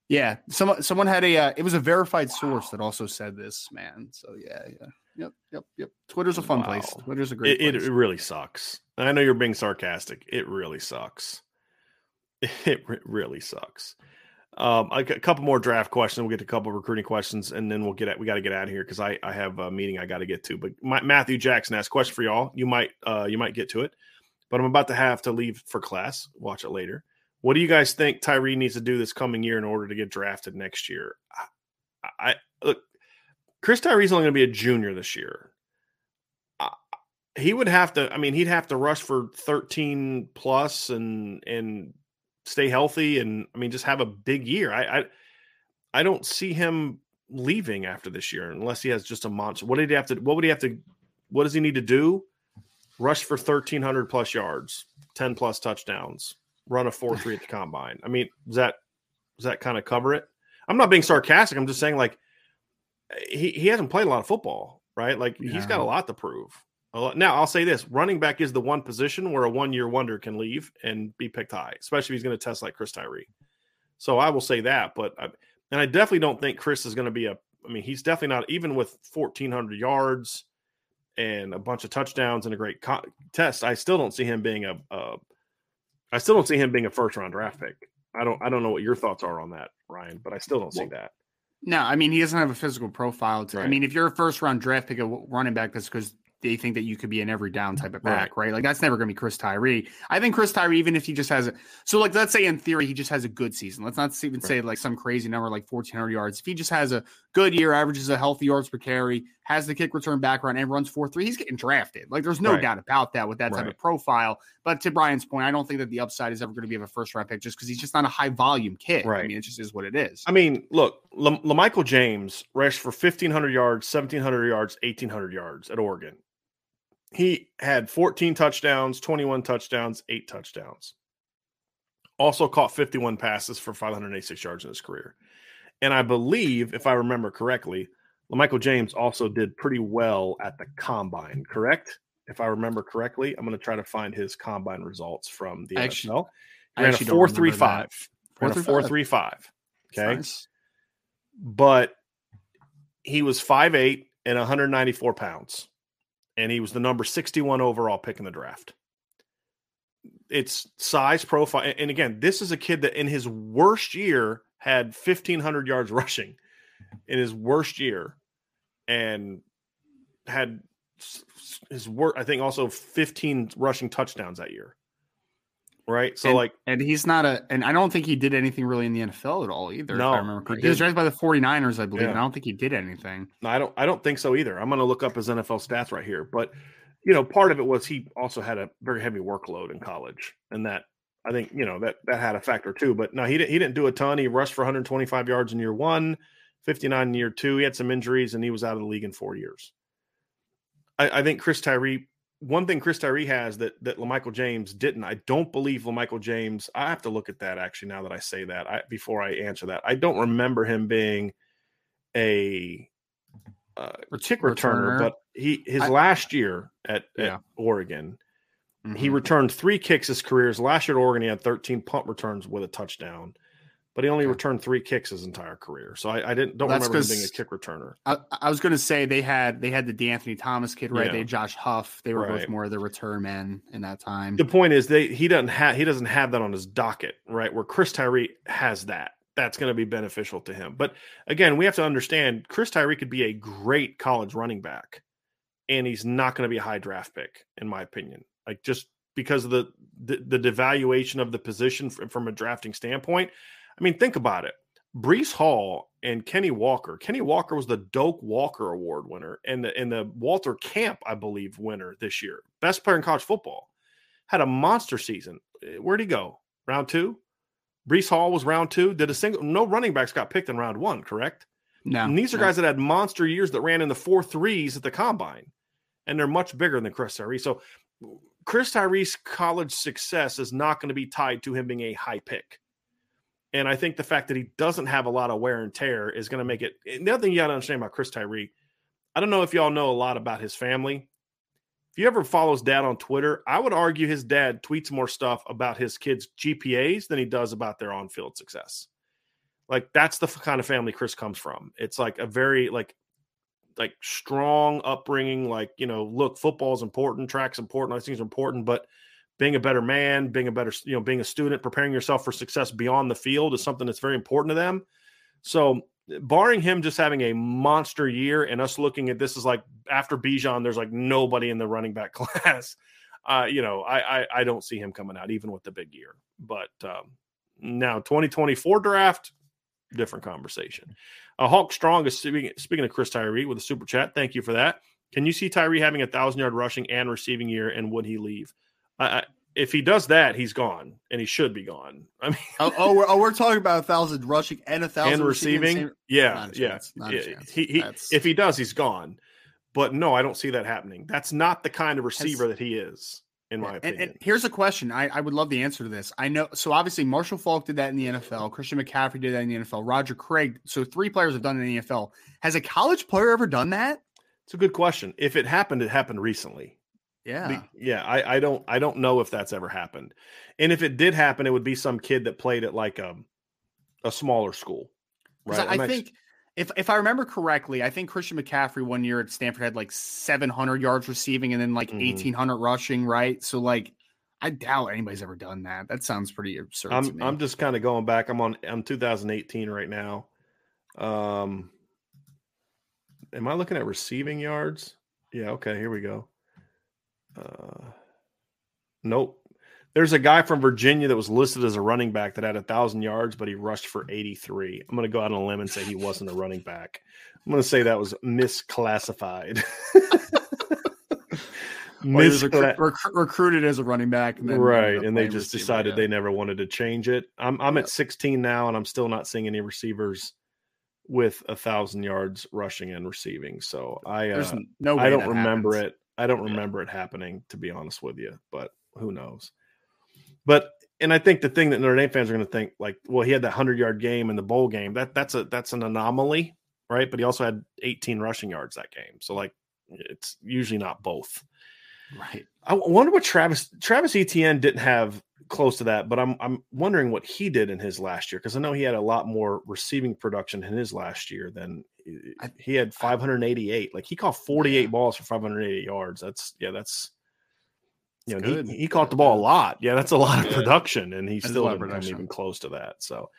Yeah, someone someone had a uh, it was a verified source that also said this, man. So yeah, yeah, yep, yep, yep. Twitter's a fun place. Twitter's a great It, it, place. it really sucks. I know you're being sarcastic. It really sucks. It re- really sucks. Um, a couple more draft questions. We'll get to a couple of recruiting questions, and then we'll get at, we got to get out of here because I, I have a meeting I got to get to. But my, Matthew Jackson asked a question for y'all. You might uh, you might get to it, but I'm about to have to leave for class. Watch it later. What do you guys think Tyree needs to do this coming year in order to get drafted next year? I, I look, Chris Tyree's only going to be a junior this year he would have to i mean he'd have to rush for 13 plus and and stay healthy and i mean just have a big year. I i, I don't see him leaving after this year unless he has just a monster what did he have to what would he have to what does he need to do? Rush for 1300 plus yards 10 plus touchdowns run a 4-3 at the combine. I mean does that does that kind of cover it? I'm not being sarcastic i'm just saying like eh, he, he hasn't played a lot of football right? Like he's got a lot to prove Now, I'll say this running back is the one position where a one year wonder can leave and be picked high, especially if he's going to test like Chris Tyree. So I will say that. But, I, and I definitely don't think Chris is going to be a, I mean, he's definitely not, even with 1,400 yards and a bunch of touchdowns and a great co- test, I still don't see him being a, a, I still don't see him being a first round draft pick. I don't, I don't know what your thoughts are on that, Ryan, but I still don't see that. No, I mean he doesn't have a physical profile. To, I mean, if you're a first round draft pick of running back, that's because they think that you could be an every down type of back, right? Like that's never going to be Chris Tyree. I think Chris Tyree, even if he just has a so like let's say in theory he just has a good season. Let's not even say like some crazy number like 1400 yards. If he just has a good year, averages a healthy yards per carry, has the kick return background, and runs four three, he's getting drafted. Like there's no Right. doubt about that with that type Right. of profile. But to Brian's point, I don't think that the upside is ever going to be of a first round pick just because he's just not a high volume kid. I mean, it just is what it is. I mean, look, Lam- LaMichael James rushed for 1,500 yards, 1,700 yards, 1,800 yards at Oregon. He had 14 touchdowns, 21 touchdowns, eight touchdowns. Also caught 51 passes for 586 yards in his career. And I believe, if I remember correctly, LaMichael James also did pretty well at the combine, correct? If I remember correctly, I'm going to try to find his combine results from the Actually- NFL. I Ran a actually don't 4.35. Ran a 4.35. 4.35. Okay Nice. but he was 5'8 and 194 pounds. And he was the number 61 overall pick in the draft. It's size profile. and- again, this is a kid that in his worst year had 1,500 yards rushing in his worst year and had his work, I think, also 15 rushing touchdowns that year. Right. So, and, like, and he's not a, and I don't think he did anything really in the NFL at all either. No, if I remember he correctly. He was drafted by the 49ers, I believe, Yeah. and I don't think he did anything. No, I don't. I don't think so either. I'm going to look up his NFL stats right here. But you know, part of it was he also had a very heavy workload in college, and that I think you know that that had a factor too. But no, he didn't. He didn't do a ton. He rushed for 125 yards in year one, 59 in year two. He had some injuries, and he was out of the league in four years. I, I think Chris Tyree. One thing Chris Tyree has that that Lamichael James didn't. I don't believe Lamichael James. I have to look at that actually. Now that I say that, I, before I answer that, I don't remember him being a uh, kick returner, returner. but he his I- last year at, Yeah. at Oregon, he Mhm. returned three kicks his career. His last year at Oregon, he had 13 punt returns with a touchdown, but he only returned three kicks his entire career. So I, I didn't don't Well, remember him being a kick returner. I, I was going to say they had they had the De'Anthony Thomas kid, right? Yeah. They had Josh Huff. They were Right. both more of the return men in that time. The point is they he doesn't have he doesn't have that on his docket, right? Where Chris Tyree has that. That's going to be beneficial to him. But again, we have to understand Chris Tyree could be a great college running back, and he's not going to be a high draft pick, in my opinion. Like just because of the the, the devaluation of the position from, from a drafting standpoint. I mean, think about it. Breece Hall and Kenny Walker. Kenny Walker was the Doak Walker Award winner and the and the Walter Camp, I believe, winner this year. Best player in college football. Had a monster season. Eh, Where'd he go? Round two? Breece Hall was round two. Did a single no running backs got picked in round one, correct? no, And these are no. guys that had monster years that ran in the four threes at the combine, and they're much bigger than Chris Tyree. So, Chris Tyree's college success is not going to be tied to him being a high pick. And I think the fact that he doesn't have a lot of wear and tear is going to make it. The other thing you got to understand about Chris Tyree, I don't know if y'all know a lot about his family. If you ever follow his dad on Twitter, I would argue his dad tweets more stuff about his kids' GPAs than he does about their on field success. Like that's the kind of family Chris comes from. It's like a very like like strong upbringing. Like you know, look, football is important, track's important, all these things are important, but being a better man, being a better, you know, being a student, preparing yourself for success beyond the field is something that's very important to them. So, barring him just having a monster year and us looking at this as like after Bijan, there's like nobody in the running back class. Uh, you know, I, I, I don't see him coming out even with the big year. But um, now 2024 draft, different conversation. Uh, Hulk Strong is speaking, speaking of Chris Tyree with a super chat. Thank you for that. Can you see Tyree having a thousand yard rushing and receiving year, and would he leave? I, if he does that, he's gone, and he should be gone. I mean, oh, oh, we're, oh, we're talking about a thousand rushing and a thousand and receiving. receiving? Yeah, yeah, yeah. He, he if he does, he's gone. But no, I don't see that happening. That's not the kind of receiver that he is, in my opinion. And, and here's a question: I, I would love the answer to this. I know. So obviously, Marshall Faulk did that in the NFL. Christian McCaffrey did that in the NFL. Roger Craig. So three players have done it in the NFL. Has a college player ever done that? It's a good question. If it happened, it happened recently. Yeah. Yeah. I, I don't I don't know if that's ever happened. And if it did happen, it would be some kid that played at like a a smaller school. Right. I, I think if if I remember correctly, I think Christian McCaffrey one year at Stanford had like 700 yards receiving and then like mm. 1800 rushing, right? So like I doubt anybody's ever done that. That sounds pretty absurd. I'm I'm just kind of going back. I'm on I'm 2018 right now. Um am I looking at receiving yards? Yeah, okay, here we go. Uh, nope. There's a guy from Virginia that was listed as a running back that had a thousand yards, but he rushed for 83. I'm going to go out on a limb and say he wasn't a running back. I'm going to say that was misclassified. well, was rec- rec- recruited as a running back, and right? And they just decided they never wanted to change it. I'm I'm at 16 now, and I'm still not seeing any receivers with a thousand yards rushing and receiving. So I uh, no I don't remember happens. it. I don't remember it happening, to be honest with you, but who knows? But and I think the thing that Notre Dame fans are going to think, like, well, he had that hundred yard game in the bowl game. That that's a that's an anomaly, right? But he also had 18 rushing yards that game. So like, it's usually not both. Right. I wonder what Travis Travis Etienne didn't have close to that, but I'm I'm wondering what he did in his last year because I know he had a lot more receiving production in his last year than he had 588. Like he caught 48 yeah. balls for 580 yards. That's yeah, that's you know he, he, caught the ball a lot. Yeah, that's a lot of production, and he still didn't come even close to that. So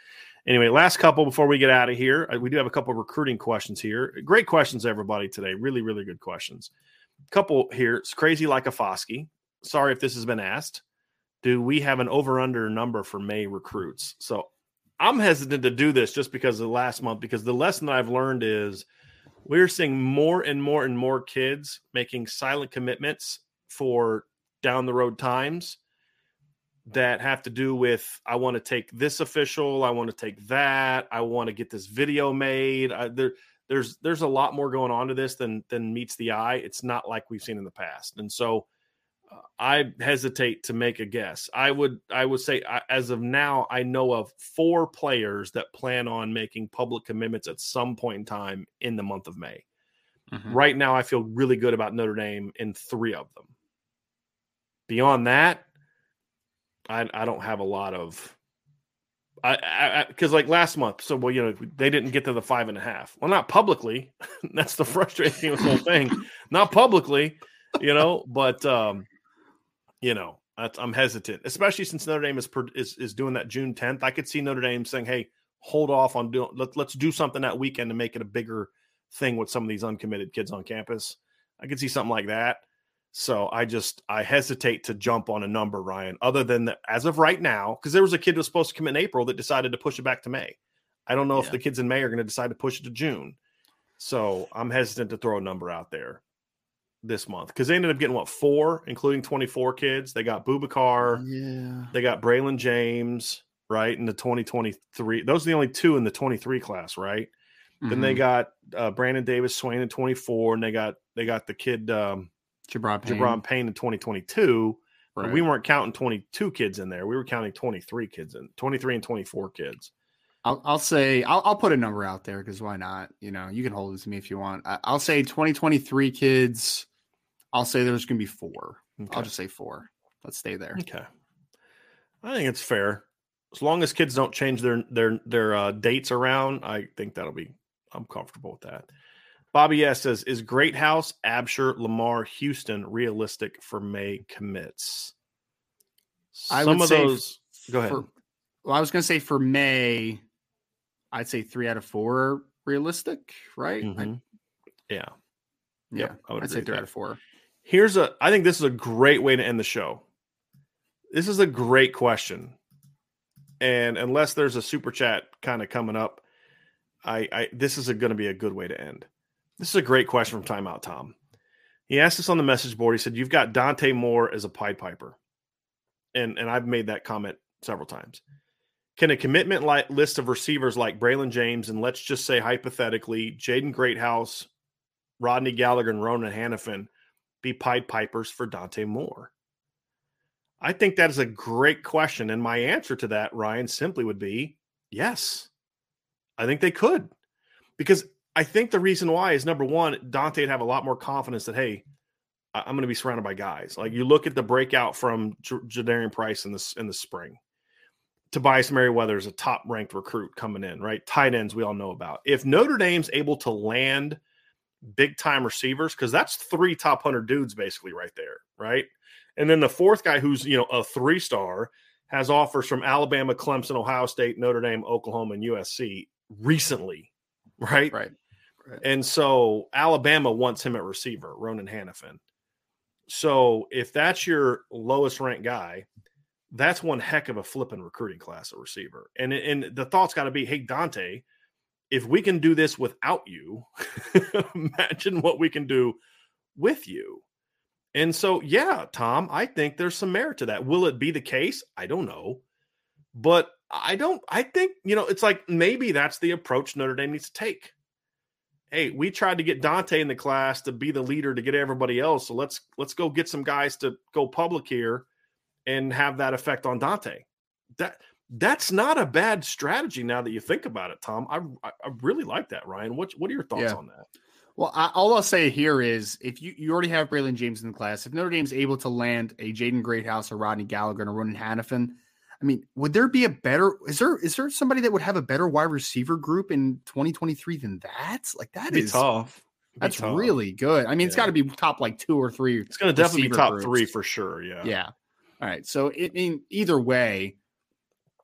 anyway, last couple before we get out of here, uh, we do have a couple recruiting questions here. Great questions, everybody today. Really, really good questions. Couple here. It's crazy like a Foskey. Sorry if this has been asked. Do we have an over under number for May recruits? So I'm hesitant to do this just because of the last month, because the lesson I've learned is we're seeing more and more and more kids making silent commitments for down the road times that have to do with I want to take this official, I want to take that, I want to get this video made. I, there, there's there's a lot more going on to this than than meets the eye. It's not like we've seen in the past, and so I hesitate to make a guess. I would I would say as of now I know of four players that plan on making public commitments at some point in time in the month of May. Mm-hmm. Right now I feel really good about Notre Dame in 3 of them. Beyond that I I don't have a lot of I because like last month, so well, you know, they didn't get to the five and a half. Well, not publicly. That's the frustrating thing with the whole thing. Not publicly, you know, but um, you know, I'm hesitant, especially since Notre Dame is, is is doing that June 10th. I could see Notre Dame saying, "Hey, hold off on doing. Let, let's do something that weekend to make it a bigger thing with some of these uncommitted kids on campus." I could see something like that. So I just I hesitate to jump on a number, Ryan. Other than that, as of right now, because there was a kid who was supposed to come in April that decided to push it back to May. I don't know yeah. if the kids in May are going to decide to push it to June. So I'm hesitant to throw a number out there this month because they ended up getting what four, including 24 kids. They got Boubacar, yeah, they got Braylon James, right, in the 2023. Those are the only two in the 23 class, right? Mm-hmm. Then they mm-hmm. got uh, Brandon Davis Swain in 24, and they got they got the kid um, Gi'Bran Payne. Gi'Bran Payne in 2022. Right. We weren't counting 22 kids in there. We were counting 23 kids in 23 and 24 kids. I'll, I'll say I'll, I'll put a number out there because why not? You know, you can hold it to me if you want. I, I'll say 2023 kids. I'll say there's going to be four. Okay. I'll just say four. Let's stay there. Okay. I think it's fair. As long as kids don't change their their their uh, dates around, I think that'll be. I'm comfortable with that. Bobby S says, "Is Greathouse, Absher, Lamar, Houston realistic for May commits?" I Some would of say those. Go ahead. For, well, I was going to say for May, I'd say three out of four realistic, right? I- Mhm. yeah. yeah, Yep, I would I'd say three out of four. Here's a. I think this is a great way to end the show. This is a great question, and unless there's a super chat kind of coming up, I, I this is going to be a good way to end. This is a great question from Timeout Tom. He asked us on the message board. He said, "You've got Dante Moore as a Pied Piper," and and I've made that comment several times. Can a commitment li- list of receivers like Braylon James and let's just say hypothetically Jaden Greathouse, Rodney Gallagher, and Ronan Hannafin be Pied Pipers for Dante Moore? I think that is a great question. And my answer to that, Ryan, simply would be yes. I think they could. Because I think the reason why is number one, Dante would have a lot more confidence that, hey, I'm going to be surrounded by guys. Like you look at the breakout from J- Jadarian Price in the, in the spring. Tobias Merriweather is a top ranked recruit coming in, right? Tight ends we all know about. If Notre Dame's able to land big time receivers, because that's three top hundred dudes basically right there, right? And then the fourth guy who's you know a three star has offers from Alabama, Clemson, Ohio State, Notre Dame, Oklahoma, and USC recently, right? Right. And so Alabama wants him at receiver, Ronan Hannafin. So if that's your lowest ranked guy, that's one heck of a flipping recruiting class at receiver. And and the thought's got to be, hey Dante, if we can do this without you, imagine what we can do with you. And so, yeah, Tom, I think there's some merit to that. Will it be the case? I don't know. But I don't, I think, you know, it's like maybe that's the approach Notre Dame needs to take. Hey, we tried to get Dante in the class to be the leader to get everybody else. So let's let's go get some guys to go public here and have that effect on Dante. That that's not a bad strategy now that you think about it, Tom. I I I really like that, Ryan. What what are your thoughts Yeah. on that? Well, I, all I'll say here is if you, you already have Braylon James in the class, if Notre Dame's able to land a Jaden Greathouse or Rodney Gallagher and a Ronan Hannafin, I mean, would there be a better is there is there somebody that would have a better wide receiver group in 2023 than that? Like that It'd be is tough. Be that's tough. really good. I mean, it's got to be top like two or three. It's going to definitely be top groups. three for sure. Yeah. Yeah. All right. So I mean, either way,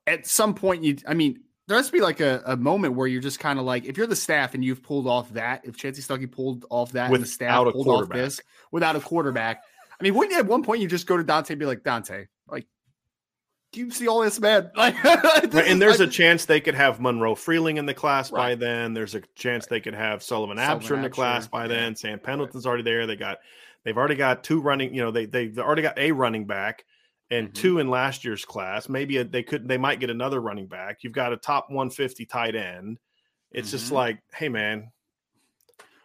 at some point you I mean, there has to be like a, a moment where you're just kind of like, if you're the staff and you've pulled off that, if Chansi Stuckey pulled off that and the Without staff a pulled off quarterback. this without a quarterback, I mean, wouldn't you at one point you just go to Dante and be like, Dante, like, do you see all this, man? Like, Right, and there's a a chance they could have Monroe Freeling in the class by then. There's a chance they could have Sullivan Sullivan Absher in the class by yeah. then. Sam Pendleton's already there. They got they've already got two running, you know, they they've already got a running back and Mhm. two in last year's class. Maybe a, they could they might get another running back. You've got a top 150 tight end. It's just Mhm. like, hey man,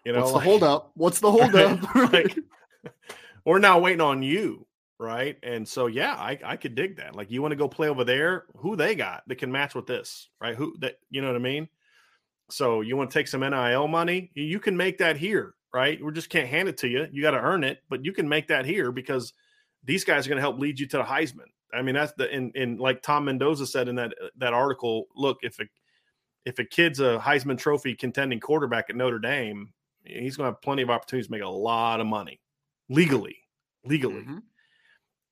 you know, What's like- the hold up? What's the hold up? like we're now waiting on you, right? And so yeah, I I could dig that. Like you want to go play over there, who they got that can match with this, right? Who that you know what I mean? So you want to take some NIL money, you- you can make that here, right? We just can't hand it to you. You got to earn it, but you can make that here because these guys are going to help lead you to the Heisman. I mean, that's the in in like Tom Mendoza said in that that article. Look, if a if a kid's a Heisman Trophy contending quarterback at Notre Dame, he's going to have plenty of opportunities to make a lot of money legally, legally. Mhm.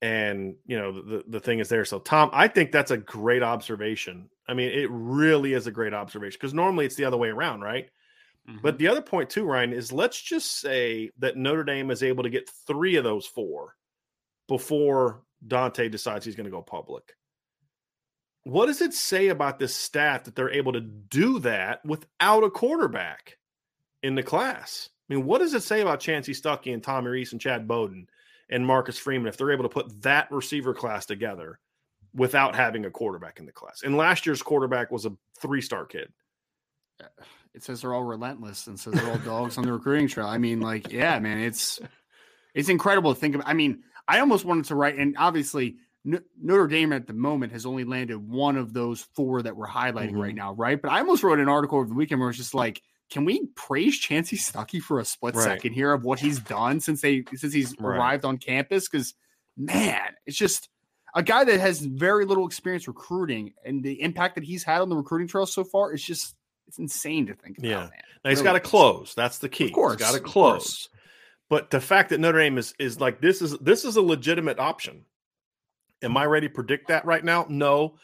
And you know the the thing is there. So Tom, I think that's a great observation. I mean, it really is a great observation because normally it's the other way around, right? Mhm. But the other point too, Ryan, is let's just say that Notre Dame is able to get three of those four before Dante decides he's going to go public. What does it say about this staff that they're able to do that without a quarterback in the class? I mean, what does it say about Chansi Stuckey and Tommy Rees and Chad Bowden and Marcus Freeman if they're able to put that receiver class together without having a quarterback in the class? And last year's quarterback was a three-star kid. it says they're all relentless and says they're all dogs on the recruiting trail. I mean, like, yeah, man, it's it's incredible to think of. I mean, I almost wanted to write, and obviously Notre Dame at the moment has only landed one of those four that we're highlighting mm-hmm. right now, right? But I almost wrote an article over the weekend where it's just like, can we praise Chansi Stuckey for a split right. second here of what he's done since they since he's right. arrived on campus? Because man, it's just a guy that has very little experience recruiting and the impact that he's had on the recruiting trail so far is just it's insane to think about. Yeah, man. now he's really got to close. That's the key. Of course, got to close. But the fact that Notre Dame is is like this is this is a legitimate option. Am I ready to predict that right now? No.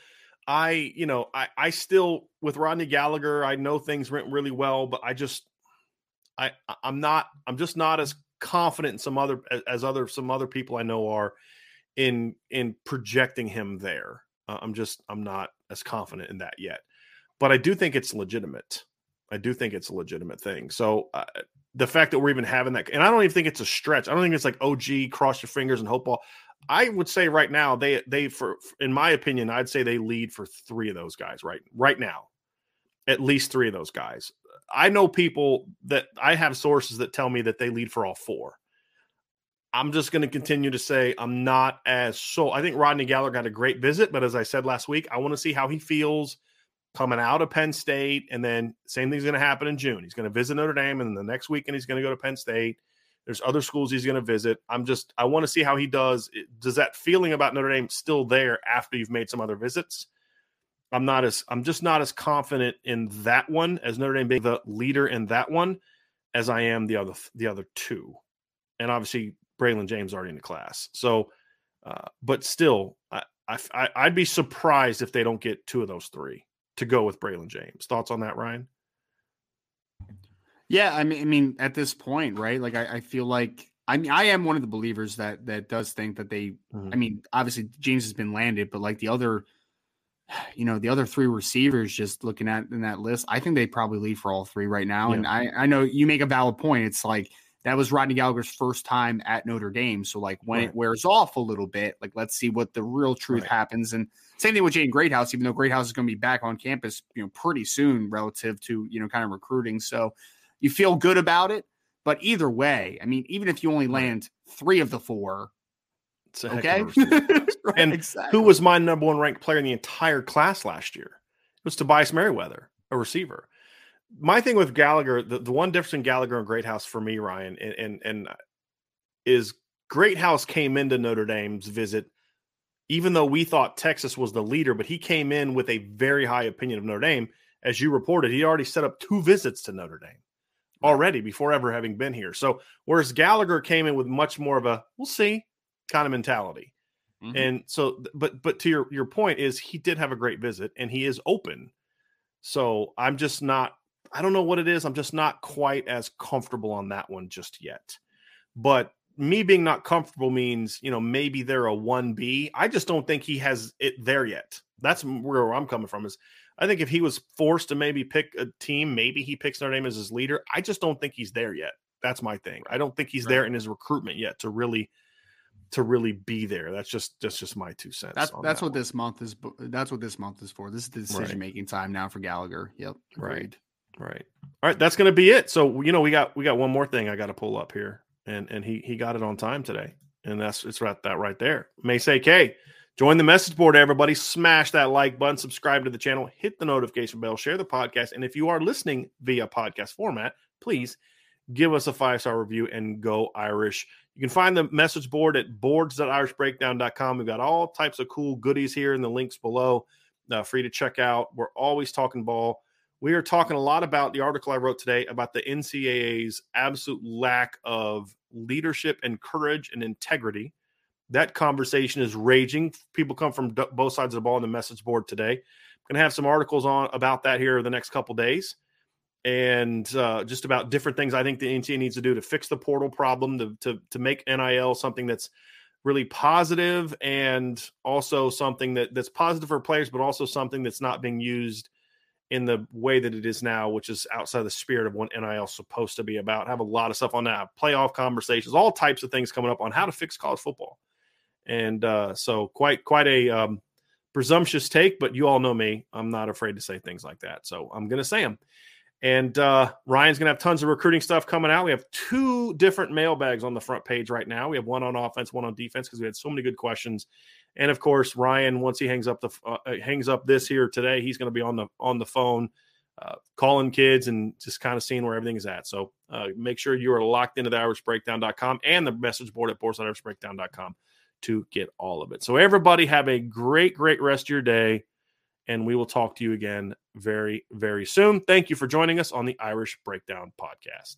I, you know, I, I still with Rodney Gallagher, I know things went really well, but I just, I, I'm not, I'm just not as confident in some other as other some other people I know are in in projecting him there. Uh, I'm just, I'm not as confident in that yet, but I do think it's legitimate. I do think it's a legitimate thing. So uh, the fact that we're even having that, and I don't even think it's a stretch. I don't think it's like, oh, gee, cross your fingers and hope all. I would say right now they they for in my opinion I'd say they lead for three of those guys right right now, at least three of those guys. I know people that I have sources that tell me that they lead for all four. I'm just going to continue to say I'm not as so. I think Rodney Gallagher got a great visit, but as I said last week, I want to see how he feels coming out of Penn State, and then same thing's going to happen in June. He's going to visit Notre Dame, and the next weekend he's going to go to Penn State there's other schools he's going to visit. I'm just, I want to see how he does. Does that feeling about Notre Dame still there after you've made some other visits? I'm not as, I'm just not as confident in that one as Notre Dame being the leader in that one as I am the other, the other two. And obviously, Braylon James already in the class. So, uh, but still, I, I, I'd be surprised if they don't get two of those three to go with Braylon James. Thoughts on that, Ryan? Yeah, I mean, I mean, at this point, right? Like, I, I feel like I mean, I am one of the believers that that does think that they. Mm-hmm. I mean, obviously James has been landed, but like the other, you know, the other three receivers, just looking at in that list, I think they probably leave for all three right now. Yeah. And I, I know you make a valid point. It's like that was Rodney Gallagher's first time at Notre Dame, so like when right. it wears off a little bit, like let's see what the real truth right. happens. And same thing with Jaden Greathouse, even though Greathouse is going to be back on campus, you know, pretty soon relative to you know kind of recruiting. So you feel good about it. But either way, I mean, even if you only land three of the four, okay. right, and exactly. who was my number one ranked player in the entire class last year? It was Tobias Merriweather, a receiver. My thing with Gallagher, the, the one difference in Gallagher and Greathouse for me, Ryan, and, and, and uh, is Greathouse came into Notre Dame's visit, even though we thought Texas was the leader, but he came in with a very high opinion of Notre Dame. As you reported, he already set up two visits to Notre Dame already before ever having been here. So whereas Gallagher came in with much more of a we'll see kind of mentality. Mm-hmm. And so but but to your your point is he did have a great visit and he is open. So I'm just not I don't know what it is. I'm just not quite as comfortable on that one just yet. But me being not comfortable means, you know, maybe they're a 1B. I just don't think he has it there yet. That's where I'm coming from is I think if he was forced to maybe pick a team, maybe he picks Notre Dame as his leader. I just don't think he's there yet. That's my thing. I don't think he's right. there in his recruitment yet to really to really be there. That's just that's just my two cents. That's that's that what one. this month is. That's what this month is for. This is the decision making right. time now for Gallagher. Yep. Agreed. Right. Right. All right. That's going to be it. So you know we got we got one more thing I got to pull up here, and and he he got it on time today, and that's it's right that right there. May say K. Join the message board, everybody. Smash that like button, subscribe to the channel, hit the notification bell, share the podcast. And if you are listening via podcast format, please give us a five star review and go Irish. You can find the message board at boards.irishbreakdown.com. We've got all types of cool goodies here in the links below. Uh, free to check out. We're always talking ball. We are talking a lot about the article I wrote today about the NCAA's absolute lack of leadership and courage and integrity that conversation is raging. People come from d- both sides of the ball on the message board today. I'm going to have some articles on about that here the next couple days, and uh, just about different things I think the NCAA needs to do to fix the portal problem, to to to make NIL something that's really positive and also something that that's positive for players, but also something that's not being used in the way that it is now, which is outside the spirit of what NIL is supposed to be about. I have a lot of stuff on that, playoff conversations, all types of things coming up on how to fix college football and uh, so quite quite a um, presumptuous take, but you all know me. I'm not afraid to say things like that, so I'm going to say them. And uh, Ryan's going to have tons of recruiting stuff coming out. We have two different mailbags on the front page right now. We have one on offense, one on defense because we had so many good questions. And of course, Ryan, once he hangs up the uh, hangs up this here today, he's going to be on the on the phone, uh, calling kids and just kind of seeing where everything is at. So uh, make sure you are locked into the IrishBreakdown.com and the message board at boards.irishbreakdown.com to get all of it. So everybody have a great, great rest of your day, and we will talk to you again very, very soon. Thank you for joining us on the Irish Breakdown podcast.